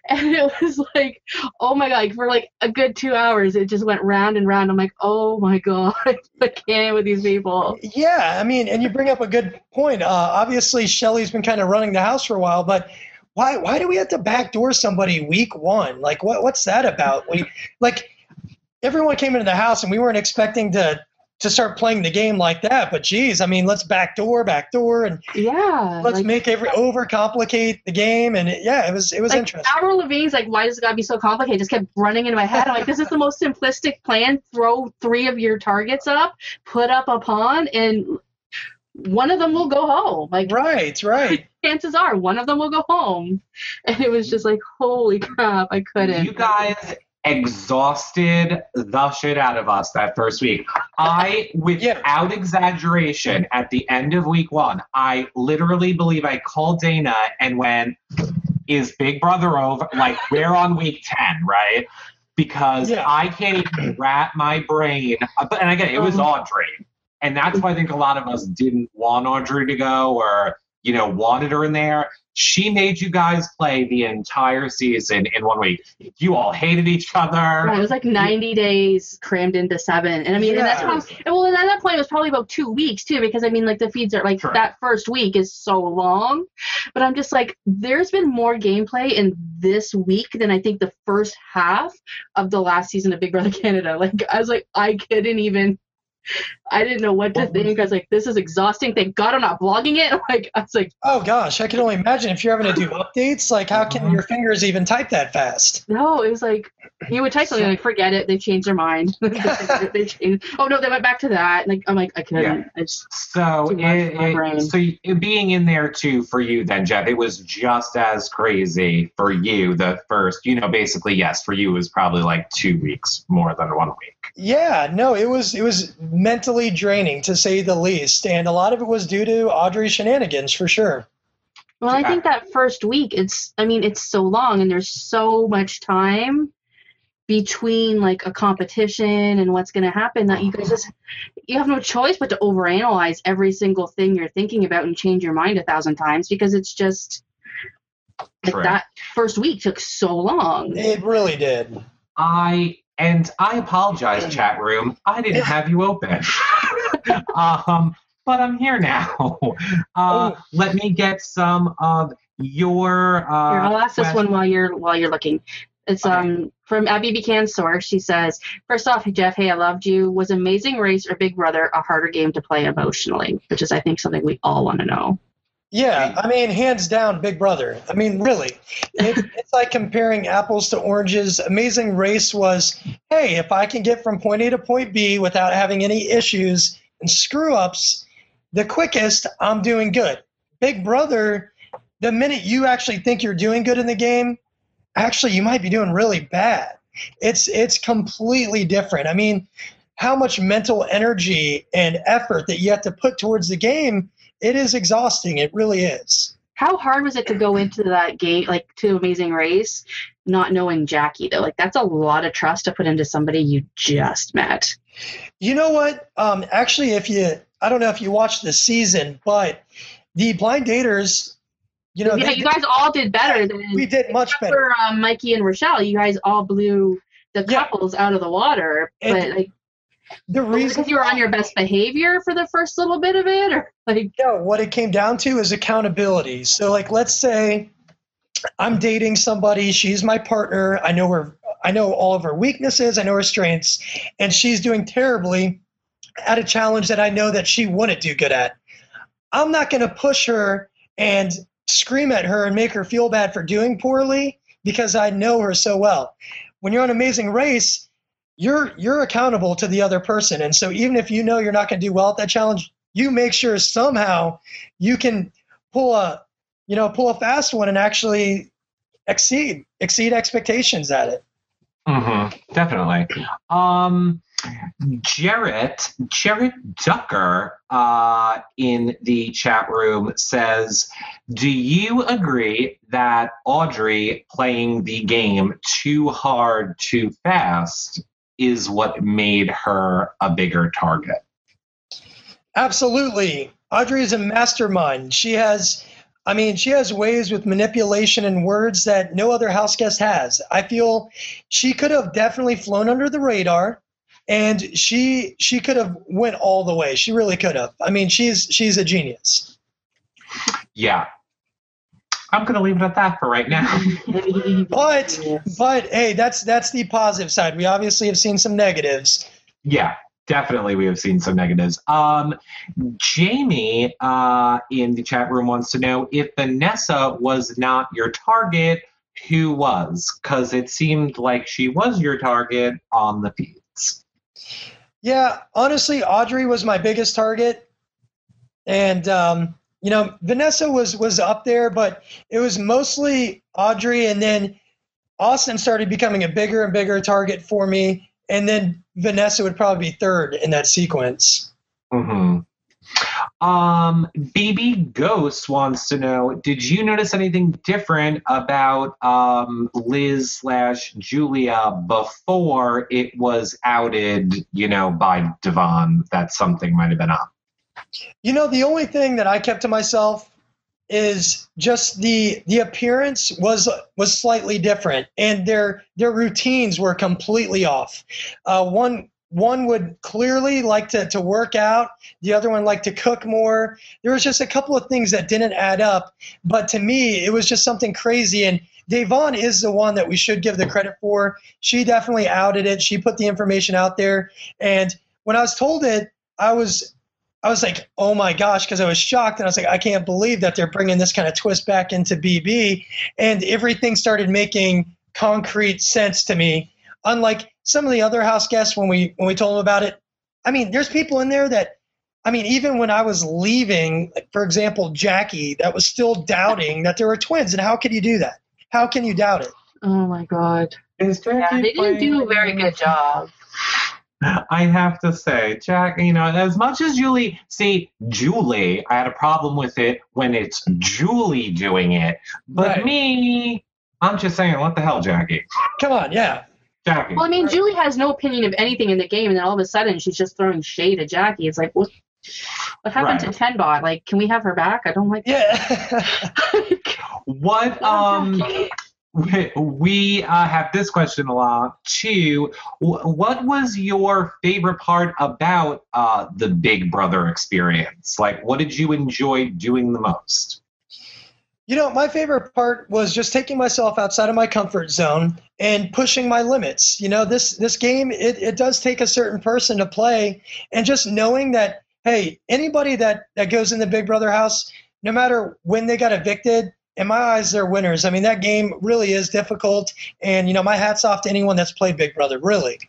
and it was like oh my god for like a good two hours it just went round and round i'm like oh my god i can't with these people Yeah, I mean, and you bring up a good point. Uh, obviously, Shelli's been kind of running the house for a while, but why why do we have to backdoor somebody week one? Like, what what's that about? We like everyone came into the house and we weren't expecting to to start playing the game like that. But geez, I mean, let's backdoor, backdoor, and yeah let's like, make every overcomplicate the game. And it, yeah, it was it was like interesting. Avril Lavigne's like, why does it gotta be so complicated? Just kept running into my head. I'm like, this is the most simplistic plan. Throw three of your targets up, put up a pawn, and one of them will go home. Like Right, right. chances are one of them will go home. And it was just like, holy crap, I couldn't. You guys exhausted the shit out of us that first week. I, without exaggeration, at the end of week one, I literally believe I called Dana and went, Is Big Brother over? Like, we're on week 10, right? Because Yeah. I can't even wrap my brain. But, and again, it was Um. Audrey. And that's why I think a lot of us didn't want Audrey to go or, you know, wanted her in there. She made you guys play the entire season in one week. You all hated each other. Right, it was like 90 days crammed into seven. And I mean, and that's how, and well, at that point, it was probably about two weeks too, because I mean, like the feeds are like Sure. that first week is so long. But I'm just like, there's been more gameplay in this week than I think the first half of the last season of Big Brother Canada. Like, I was like, I couldn't even. I didn't know what to What think. I was like, this is exhausting. Thank God I'm not blogging it. Like, I was like, Oh gosh, I can only imagine if you're having to do updates. Like, how can your fingers even type that fast? No, it was like you would type something like, "Forget it." They changed their mind. they changed. Oh no, they went back to that. Like I'm like, I couldn't. I just So, it, it- so y- being in there too for you then, Jeff, it was just as crazy for you. The first, you know, basically, yes, for you it was probably like two weeks more than one week. Yeah, no, it was it was mentally draining to say the least, and a lot of it was due to Audrey's shenanigans for sure. well, I think that first week, it's. I mean, it's so long, and there's so much time between like a competition and what's going to happen that you guys just you have no choice but to overanalyze every single thing you're thinking about and change your mind a thousand times because it's just like that first week took so long. It really did. I and I apologize, chat room. I didn't have you open. um, but I'm here now. Uh, Oh. Let me get some of your. Uh, Here, I'll ask this one while you're while you're looking. It's Okay. um from Abby Buchanan source. She says, First off, Jeff, hey, I loved you. Was Amazing Race or Big Brother a harder game to play emotionally? Which is I think something we all want to know. Yeah, I mean, hands down, Big Brother. I mean, really, it, it's like comparing apples to oranges. Amazing Race was, hey, if I can get from point A to point B without having any issues and screw ups, the quickest, I'm doing good. Big Brother, the minute you actually think you're doing good in the game, actually you might be doing really bad. It's it's completely different. I mean, how much mental energy and effort that you have to put towards the game it is exhausting. It really is. How hard was it to go into that gate, like to Amazing Race, not knowing Jackie though? Like that's a lot of trust to put into somebody you just met. You know what? Um, actually, if you, I don't know if you watched the season, but the blind daters, you know, yeah, you guys all did better than we did much better. for um, Mikey and Rochelle. You guys all blew the Yeah. couples out of the water. And but like The reason because you were on your best behavior for the first little bit of it, or like no what it came down to is accountability. So, like, let's say I'm dating somebody, she's my partner. I know her, I know all of her weaknesses, I know her strengths, and she's doing terribly at a challenge that I know that she wouldn't do good at. I'm not going to push her and scream at her and make her feel bad for doing poorly because I know her so well. When you're on Amazing Race, you're you're accountable to the other person, and so even if you know you're not going to do well at that challenge, you make sure somehow you can pull a you know pull a fast one and actually exceed exceed expectations at it. Mm-hmm, definitely. Um, Jarrett, Jarrett Ducker uh, in the chat room says, Do you agree that Audrey playing the game too hard, too fast is what made her a bigger target? Absolutely. Audrey is a mastermind. She has I mean, she has ways with manipulation and words that no other house guest has. I feel she could have definitely flown under the radar and she she could have went all the way. She really could have. I mean, she's she's a genius. Yeah. I'm going to leave it at that for right now. but but hey, that's that's the positive side. We obviously have seen some negatives. Yeah definitely we have seen some negatives. Um, Jamie uh, in the chat room wants to know if Vanessa was not your target, who was? Because it seemed like she was your target on the feeds. Yeah, honestly, Audrey was my biggest target, and um, you know Vanessa was was up there, but it was mostly Audrey, and then Austin started becoming a bigger and bigger target for me and then Vanessa would probably be third in that sequence. Mm-hmm. Um, BB Ghost wants to know: Did you notice anything different about um, Liz slash Julia before it was outed? You know, by Da'Vonne that something might have been up. You know, the only thing that I kept to myself is just the the appearance was was slightly different and their their routines were completely off uh, one one would clearly like to, to work out the other one liked to cook more there was just a couple of things that didn't add up but to me it was just something crazy and Da'Vonne is the one that we should give the credit for. She definitely outed it. She put the information out there. And when I was told it, I was I was like, oh my gosh, because I was shocked. And I was like, I can't believe that they're bringing this kind of twist back into BB. And everything started making concrete sense to me. Unlike some of the other house guests when we when we told them about it. I mean, there's people in there that I mean, even when I was leaving, like for example, Jackie, that was still doubting that there were twins. And how could you do that? How can you doubt it? Oh my god. Is Jackie Yeah, they didn't do a very good job. I have to say, Jack, you know, as much as Julie, see, Julie, I had a problem with it when it's Julie doing it. But Right. me, I'm just saying, what the hell, Jackie? Come on, yeah. Jackie. Well, I mean, Julie has no opinion of anything in the game, and then all of a sudden she's just throwing shade at Jackie. It's like, what? What happened Right. to Tenbot? Like, can we have her back? I don't like. Yeah. What, um, we, uh, have this question a lot too. What was your favorite part about uh, the Big Brother experience? Like, what did you enjoy doing the most? You know, my favorite part was just taking myself outside of my comfort zone and pushing my limits. You know, this this game it, it does take a certain person to play and just knowing that hey, anybody that that goes in the Big Brother house, no matter when they got evicted, in my eyes they're winners. I mean, that game really is difficult and you know, my hats off to anyone that's played Big Brother, really.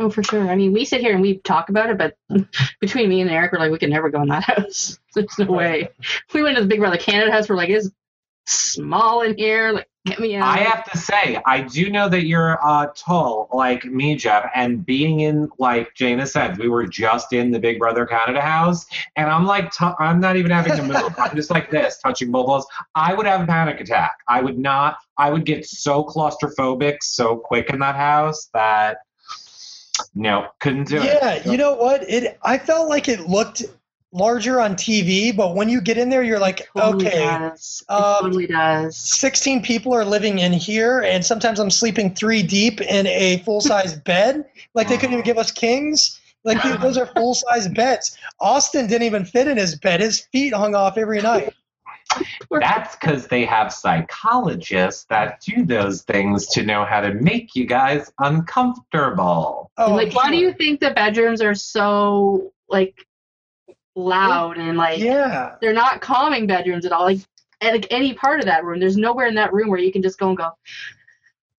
Oh, for sure. I mean, we sit here and we talk about it, but between me and Eric, we're like, we could never go in that house. There's no way. We went to the Big Brother Canada house. We're like, it's small in here. Like, get me out. I have to say, I do know that you're uh, tall like me, Jeff, and being in, like Jana said, we were just in the Big Brother Canada house, and I'm like, t- I'm not even having to move. I'm just like this, touching both walls. I would have a panic attack. I would not, I would get so claustrophobic so quick in that house that, no, couldn't do it. Yeah, you know what? It I felt like it looked larger on TV, but when you get in there you're like, Totally okay, does. It um, totally does. 16 people are living in here, and sometimes I'm sleeping three deep in a full size bed. Like they couldn't even give us kings. Like those are full size beds. Austin didn't even fit in his bed. His feet hung off every night. That's because they have psychologists that do those things to know how to make you guys uncomfortable. Oh, like, I'm why do you think the bedrooms are so like loud and like Yeah. they're not calming bedrooms at all? Like, at like any part of that room. There's nowhere in that room where you can just go and go.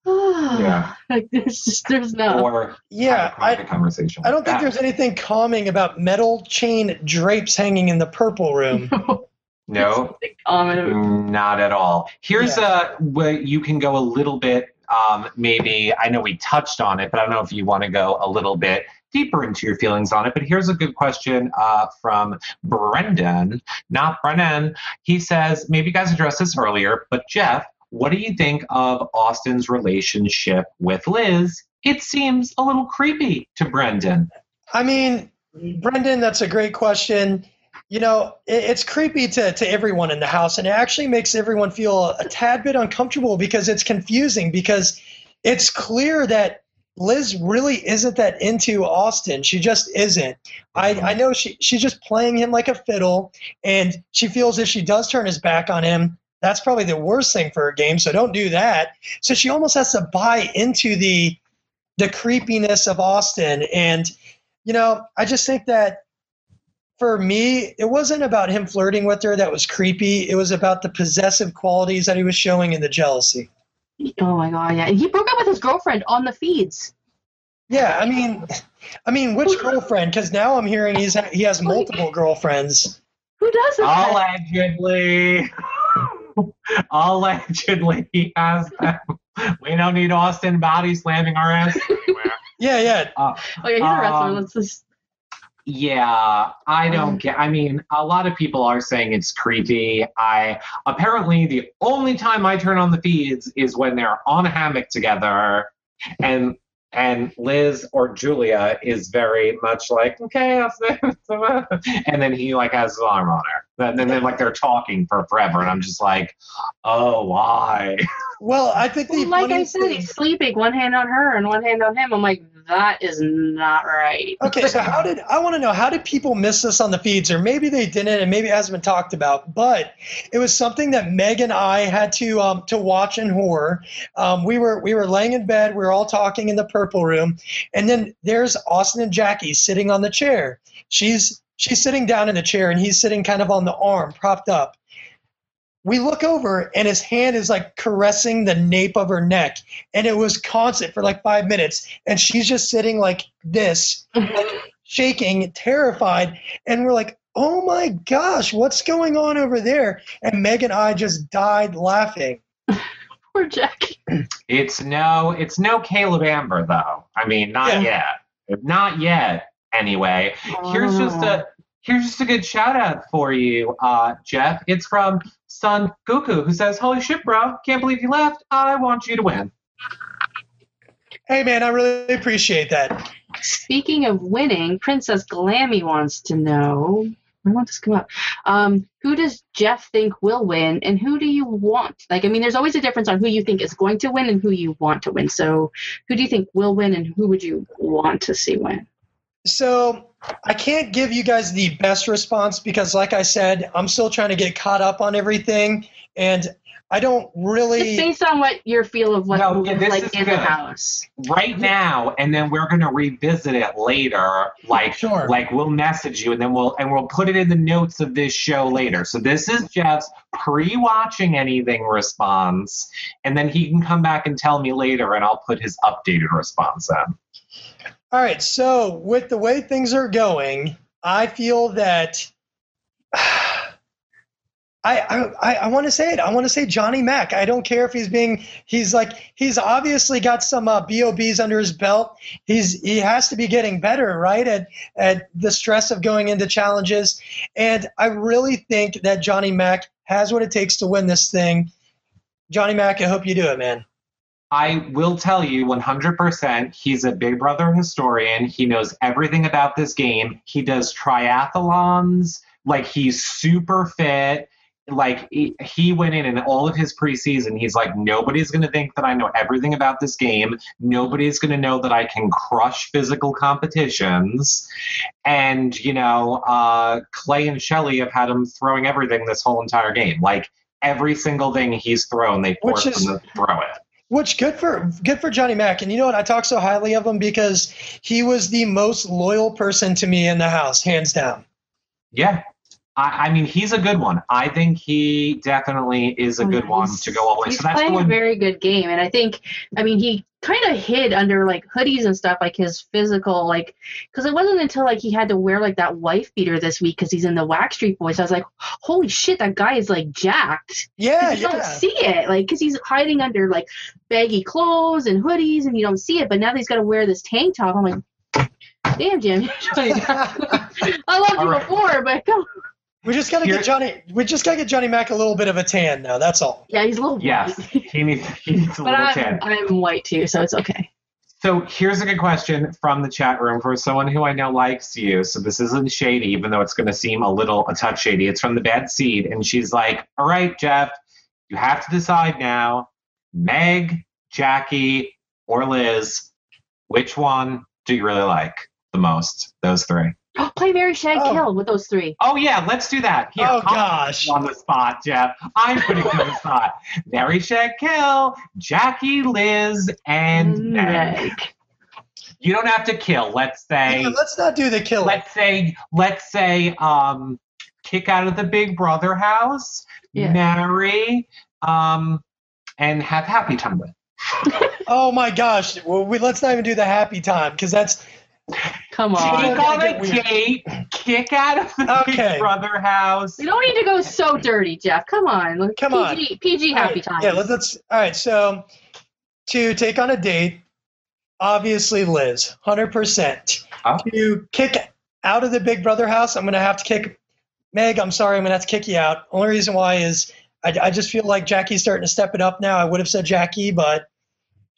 Oh. Yeah. Like there's just there's no. or have a Yeah, I, conversation. I don't think like there's anything calming about metal chain drapes hanging in the purple room. that. no, Um, not at all. Here's a where you can go a little bit. Um, maybe I know we touched on it, but I don't know if you want to go a little bit deeper into your feelings on it. But here's a good question uh, from Brendan, not Brennan. He says, maybe you guys addressed this earlier, but Jeff, what do you think of Austin's relationship with Liz? It seems a little creepy to Brendan. I mean, Brendan, that's a great question. You know, it, it's creepy to, to everyone in the house, and it actually makes everyone feel a tad bit uncomfortable because it's confusing because it's clear that Liz really isn't that into Austin. She just isn't. I, mm-hmm. I know she, she's just playing him like a fiddle, and she feels if she does turn his back on him, that's probably the worst thing for her game. So don't do that. So she almost has to buy into the the creepiness of Austin. And, you know, I just think that for me, it wasn't about him flirting with her that was creepy. It was about the possessive qualities that he was showing and the jealousy. Oh my god, yeah. He broke up with his girlfriend on the feeds. Yeah, I mean, I mean, which girlfriend? Because now I'm hearing he's he has multiple girlfriends. Who does that? Allegedly. Allegedly, he has them. We don't need Austin body slamming our ass. Yeah, yeah. Uh, Oh yeah, he's a wrestler. Um, Let's just. Yeah, I don't mm. get. I mean, a lot of people are saying it's creepy. I apparently the only time I turn on the feeds is when they're on a hammock together, and and Liz or Julia is very much like, okay, and then he like has his arm on her, and then, then like they're talking for forever, and I'm just like, oh, why? Well, I think the Well, like I said, thing- he's sleeping, one hand on her and one hand on him. I'm like, that is not right. Okay, so how did I want to know how did people miss this on the feeds, or maybe they didn't, and maybe it hasn't been talked about. But it was something that Meg and I had to um, to watch in horror. Um, we were we were laying in bed, we were all talking in the purple room, and then there's Austin and Jackie sitting on the chair. She's she's sitting down in the chair, and he's sitting kind of on the arm, propped up. We look over, and his hand is like caressing the nape of her neck, and it was constant for like five minutes, and she's just sitting like this shaking, terrified, and we're like, "Oh my gosh, what's going on over there?" And Meg and I just died laughing. Poor Jackie. It's no, it's no Caleb Amber though. I mean, not Yeah. yet, not yet. Anyway, here's just a here's just a good shout out for you, uh, Jeff. It's from Son Goku who says, "Holy shit, bro! Can't believe you left. I want you to win." Hey man, I really appreciate that. Speaking of winning, Princess Glammy wants to know. I want this to come up. Um, who does Jeff think will win, and who do you want? Like, I mean, there's always a difference on who you think is going to win and who you want to win. So, who do you think will win, and who would you want to see win? So I can't give you guys the best response because, like I said, I'm still trying to get caught up on everything, and I don't Just really. based on what your feel of what No, yeah, this like is in the house. right now, and then we're gonna revisit it later. Like, Sure. like we'll message you, and then we'll and we'll put it in the notes of this show later. So this is Jeff's pre-watching anything response, and then he can come back and tell me later, and I'll put his updated response in. All right, so with the way things are going, I feel that I I, I, want to say it. I want to say Johnny Mac. I don't care if he's being he's like he's obviously got some uh, BOBs under his belt. He's he has to be getting better, right? At at the stress of going into challenges, and I really think that Johnny Mac has what it takes to win this thing. Johnny Mac, I hope you do it, man. I will tell you 100%, he's a Big Brother historian. He knows everything about this game. He does triathlons. Like, he's super fit. Like, he, went in and all of his preseason, he's like, nobody's going to think that I know everything about this game. Nobody's going to know that I can crush physical competitions. And, you know, uh, Clay and Shelli have had him throwing everything this whole entire game. Like, every single thing he's thrown, they force is- him to throw it. Which good for good for Johnny Mac. And you know what? I talk so highly of him because he was the most loyal person to me in the house, hands down. Yeah. I, I mean, he's a good one. I think he definitely is a oh, good one to go all the way. He's So that's the playing a very good game, and I think, I mean, he kind of hid under like hoodies and stuff, like his physical, like, because it wasn't until like he had to wear like that wife beater this week because he's in the Wax Street Boys. I was like, holy shit, that guy is like jacked. Yeah, you don't see it, like, because he's hiding under like baggy clothes and hoodies, and you don't see it. But now that he's got to wear this tank top, I'm like, damn, Jim, you're trying to- I loved All you right. before, but come. We just gotta Here- get Johnny. We just gotta get Johnny Mac a little bit of a tan now. That's all. Yeah, he's a little Yes, white. he needs, he needs a but little I'm, tan. I'm white too, so it's okay. So here's a good question from the chat room for someone who I know likes you. So this isn't shady, even though it's going to seem a little a touch shady. It's from the bad seed, and she's like, "All right, Jeff, you have to decide now: Meg, Jackie, or Liz. Which one do you really like the most? Those three. Play Mary Shag Oh. Kill with those three. Oh yeah, let's do that. Here, Oh, gosh. on the spot, Jeff. I'm putting you on the spot. Mary Shag Kill, Jackie, Liz, and Meg. Meg. You don't have to kill. Let's say. Yeah, let's not do the killing. let's say let's say um kick out of the big brother house Yeah. marry um and have happy time with Oh my gosh. Well, we, let's not even do the happy time because that's Come on. take on. yeah, on a date kick out of the Okay. big brother house We don't need to go so dirty, Jeff. Come on. Look, Come on. PG, PG happy right, times. Yeah, let's, let's. All right. So to take on a date, obviously Liz, hundred percent. Oh. To kick out of the Big Brother house, I'm gonna have to kick Meg. I'm sorry, I'm gonna have to kick you out. Only reason why is I, I just feel like Jackie's starting to step it up now. I would have said Jackie, but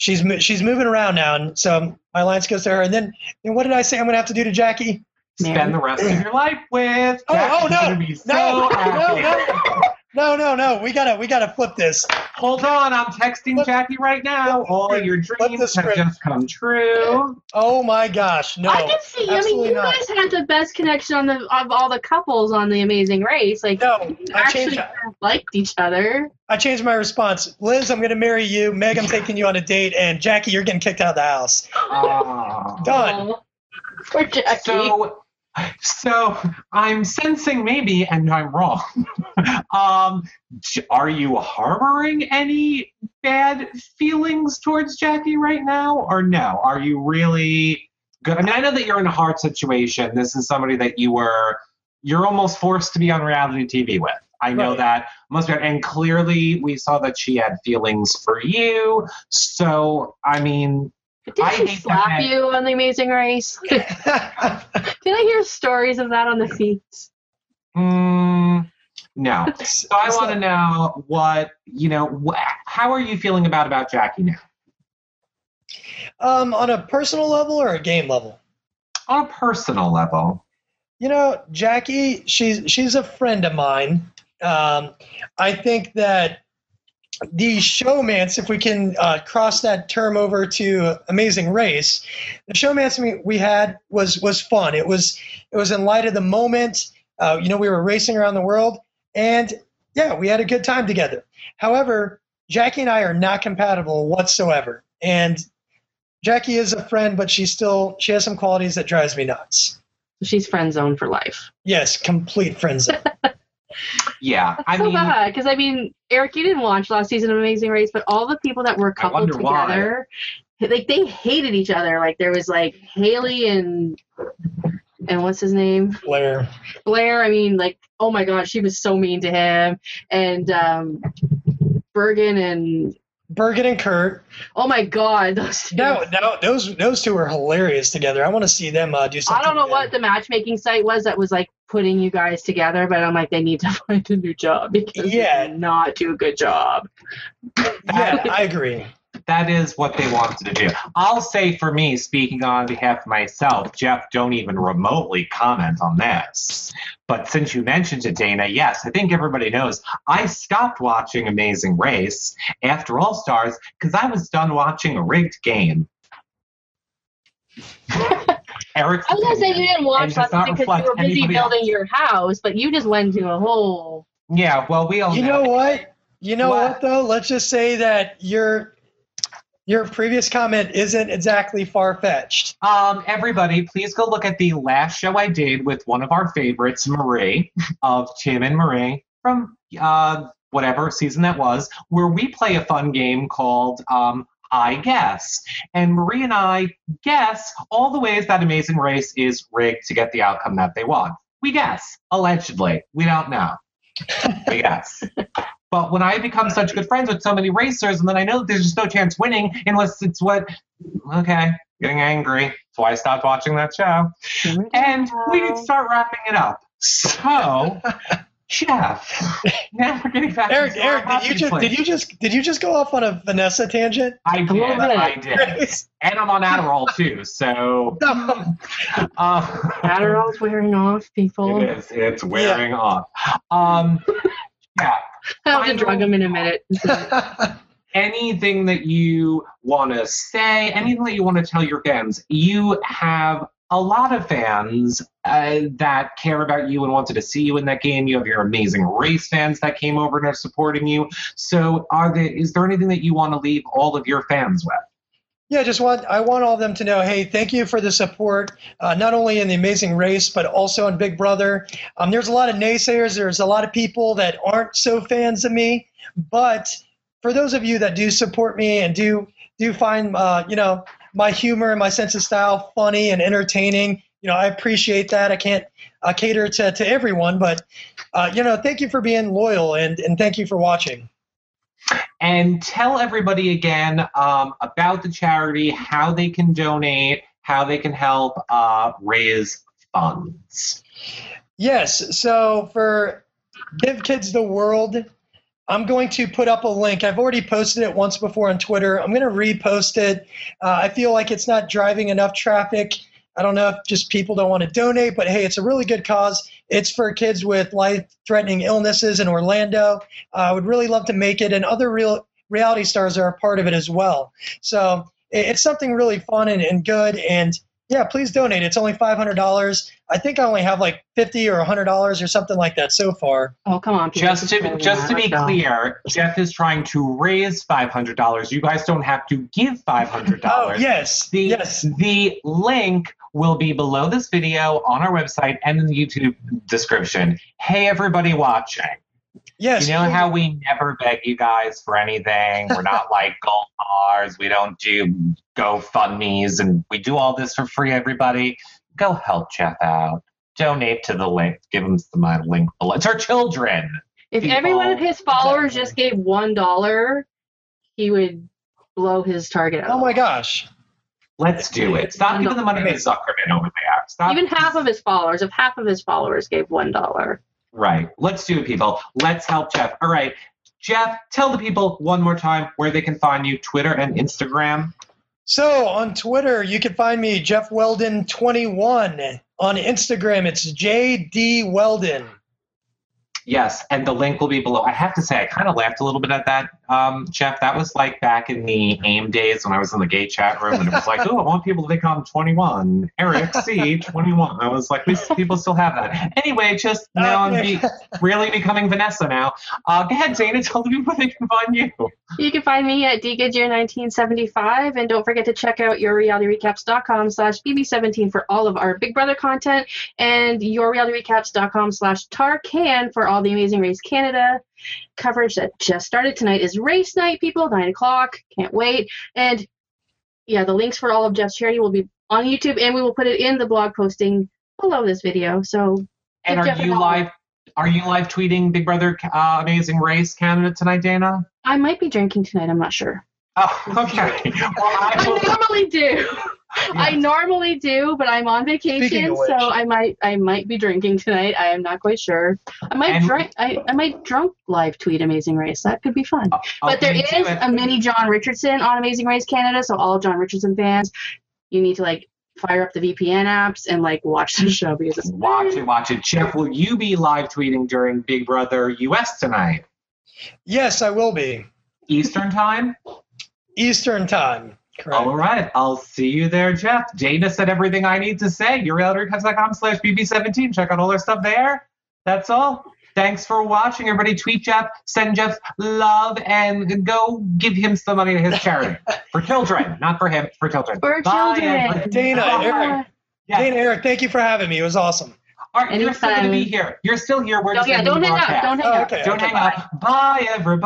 she's she's moving around now, and so my alliance goes to her. And then, and what did I say? I'm gonna have to do to Jackie? spend the rest of your life with Oh, oh, no. be so No, no, happy. no. No, no, no. We gotta we gotta flip this. hold on i'm texting Flip- jackie right now all script. your dreams have just come true Oh my gosh, no. I can see. I mean, you not. guys had the best connection on the of all the couples on the Amazing Race. Like, No, you I actually changed. liked each other. I changed my response. Liz, I'm gonna marry you. Meg, I'm taking you on a date, and Jackie, you're getting kicked out of the house. Aw. Done. Oh, Poor Jackie. So, so I'm sensing maybe, and I'm wrong. um, are you harboring any bad feelings towards Jackie right now, or no? Are you really good? I mean, I know that you're in a hard situation. This is somebody that you were, you're almost forced to be on reality TV with. I know Right. that most, and clearly we saw that she had feelings for you. So, I mean, But did I she hate that slap you on the Amazing Race? Did I hear stories of that on the feeds? Mm, no. So I want to know what you know. Wh- how are you feeling about about Jackie now? um, on a personal level or a game level? On a personal level, You know, Jackie, she's she's a friend of mine. Um, I think that the showmance, if we can uh, cross that term over to Amazing Race, the showmance we, we had was was fun. It was it was in light of the moment. Uh, you know, we were racing around the world, and yeah, we had a good time together. However, Jackie and I are not compatible whatsoever, and Jackie is a friend, but she still she has some qualities that drives me nuts. She's friend zone for life. Yes, complete friend zone. yeah. That's I so mean, bad because I mean, Eric, you didn't watch last season of Amazing Race, but all the people that were coupled wonder why. together, like they hated each other. Like there was like Haley and and what's his name Blair. Blair. I mean, like oh my god, she was so mean to him, and um, Bergen and Bergen and Kurt. oh my god, those two. No, no, those those two are hilarious together. I want to see them uh, do something. I don't know what the matchmaking site was that was like putting you guys together, but I'm like, they need to find a new job because Yeah. they did not do a good job. Yeah, I agree. that is what they wanted to do. I'll say for me, speaking on behalf of myself, Jeff, don't even remotely comment on this. But since you mentioned it, Dana, yes, I think everybody knows I stopped watching Amazing Race after All Stars because I was done watching a rigged game. Eric, I was gonna say you didn't watch does last not season because you were busy building else. your house, but you just went to a whole. yeah, well, we all You know what? You know What? what though? Let's just say that you're your previous comment isn't exactly far fetched. Um, everybody, please go look at the last show I did with one of our favorites, Marie, of Tim and Marie from uh, whatever season that was, where we play a fun game called um, I Guess. And Marie and I guess all the ways that Amazing Race is rigged to get the outcome that they want. We guess, allegedly. We don't know. we guess. But when I become such good friends with so many racers, and then I know that there's just no chance winning unless it's what, okay, getting angry. That's why I stopped watching that show. And we can start wrapping it up. So, Jeff, now we're getting back Eric, into our Eric, did you just place. did you just did you just go off on a Vanessa tangent? I did. I did. And I'm on Adderall too, so uh, Adderall's wearing off, people. it is. It's wearing off. Um, yeah. I'll have to drug him in a minute. anything that you want to say, anything that you want to tell your fans, you have a lot of fans uh, that care about you and wanted to see you in that game. You have your amazing race fans that came over and are supporting you. So, are there is there anything that you want to leave all of your fans with? Yeah, just want I want all of them to know, hey, thank you for the support, uh, not only in the Amazing Race but also in Big Brother. Um, there's a lot of naysayers. There's a lot of people that aren't so fans of me, but for those of you that do support me and do do find uh, you know my humor and my sense of style funny and entertaining, you know I appreciate that. I can't uh, cater to to everyone, but uh, you know thank you for being loyal and and thank you for watching. And tell everybody again um, about the charity, how they can donate, how they can help uh, raise funds. Yes. So for Give Kids the World, I'm going to put up a link. I've already posted it once before on Twitter. I'm going to repost it. Uh, I feel like it's not driving enough traffic. I don't know if just people don't want to donate, but hey, it's a really good cause. It's for kids with life threatening illnesses in Orlando. Uh, I would really love to make it, and other real reality stars are a part of it as well. So it's something really fun and, and good. And yeah, please donate. It's only $500. I think I only have like 50 or $100 or something like that so far. Oh, come on. people. Just to just to be clear, Jeff is trying to raise five hundred dollars. You guys don't have to give five hundred dollars. oh yes. The yes. the link will be below this video on our website and in the YouTube description. Hey, everybody watching. Yes. You know how we never beg you guys for anything? We're not like gold bars. We don't do GoFundMe's and we do all this for free, everybody. Go help Jeff out. Donate to the link. Give him the my uh, link below. It's our children. If people- every one of his followers Exactly. just gave one dollar, he would blow his target out. Oh my gosh. Let's do it. Stop giving the money to Zuckerman over there. Stop. Even half of his followers, if half of his followers gave one dollar. Right. Let's do it, people. Let's help Jeff. All right. Jeff, tell the people one more time where they can find you Twitter and Instagram. So on Twitter, you can find me, Jeff Weldon 21. On Instagram, it's JD Weldon. Yes, and the link will be below. I have to say, I kind of laughed a little bit at that, um, Jeff. That was like back in the AIM days when I was in the gay chat room, and it was like, "Oh, I want people to think I'm 21." Eric C 21. I was like, "These people still have that." Anyway, just now I'm be, really becoming Vanessa now. Uh, go ahead, Dana. Tell the people they can find you. You can find me at dgoodyear1975, and don't forget to check out yourrealityrecaps.com slash bb17 for all of our Big Brother content, and yourrealityrecaps.com slash tarcan for all the Amazing Race Canada coverage that just started tonight is race night, people, 9 o'clock. Can't wait. And yeah, the links for all of Jeff's charity will be on YouTube, and we will put it in the blog posting below this video. So And are Jeff you live? Are you live tweeting Big Brother uh, Amazing Race Canada tonight, Dana? I might be drinking tonight, I'm not sure. Oh, okay. Well, I I normally do. I normally do, but I'm on vacation, which. so I might I might be drinking tonight. I am not quite sure. I might drink. I, I might drunk live tweet Amazing Race. That could be fun. Oh, oh, but there Okay, do is it. a mini John Richardson on Amazing Race Canada, so all John Richardson fans, you need to like fire up the VPN apps and like watch the show because it's Watch it, watch it. Jeff, will you be live tweeting during Big Brother US tonight? Yes, I will be. Eastern time? Eastern time. Correct. All right. I'll see you there, Jeff. Dana said everything I need to say. YourRealityRecaps.com slash BB17. Check out all their stuff there. That's all. Thanks for watching, everybody. Tweet Jeff, send Jeff love, and go give him some money to his charity for children, not for him, for children. For Bye, children. everybody. Dana, Bye. Eric. Yes. Dana, Eric, thank you for having me. It was awesome. All right, you're still going to be here. You're still here. We're Don't, just yeah, ending don't the hang up. Don't hang Oh, up. Don't hang up. Bye, everybody.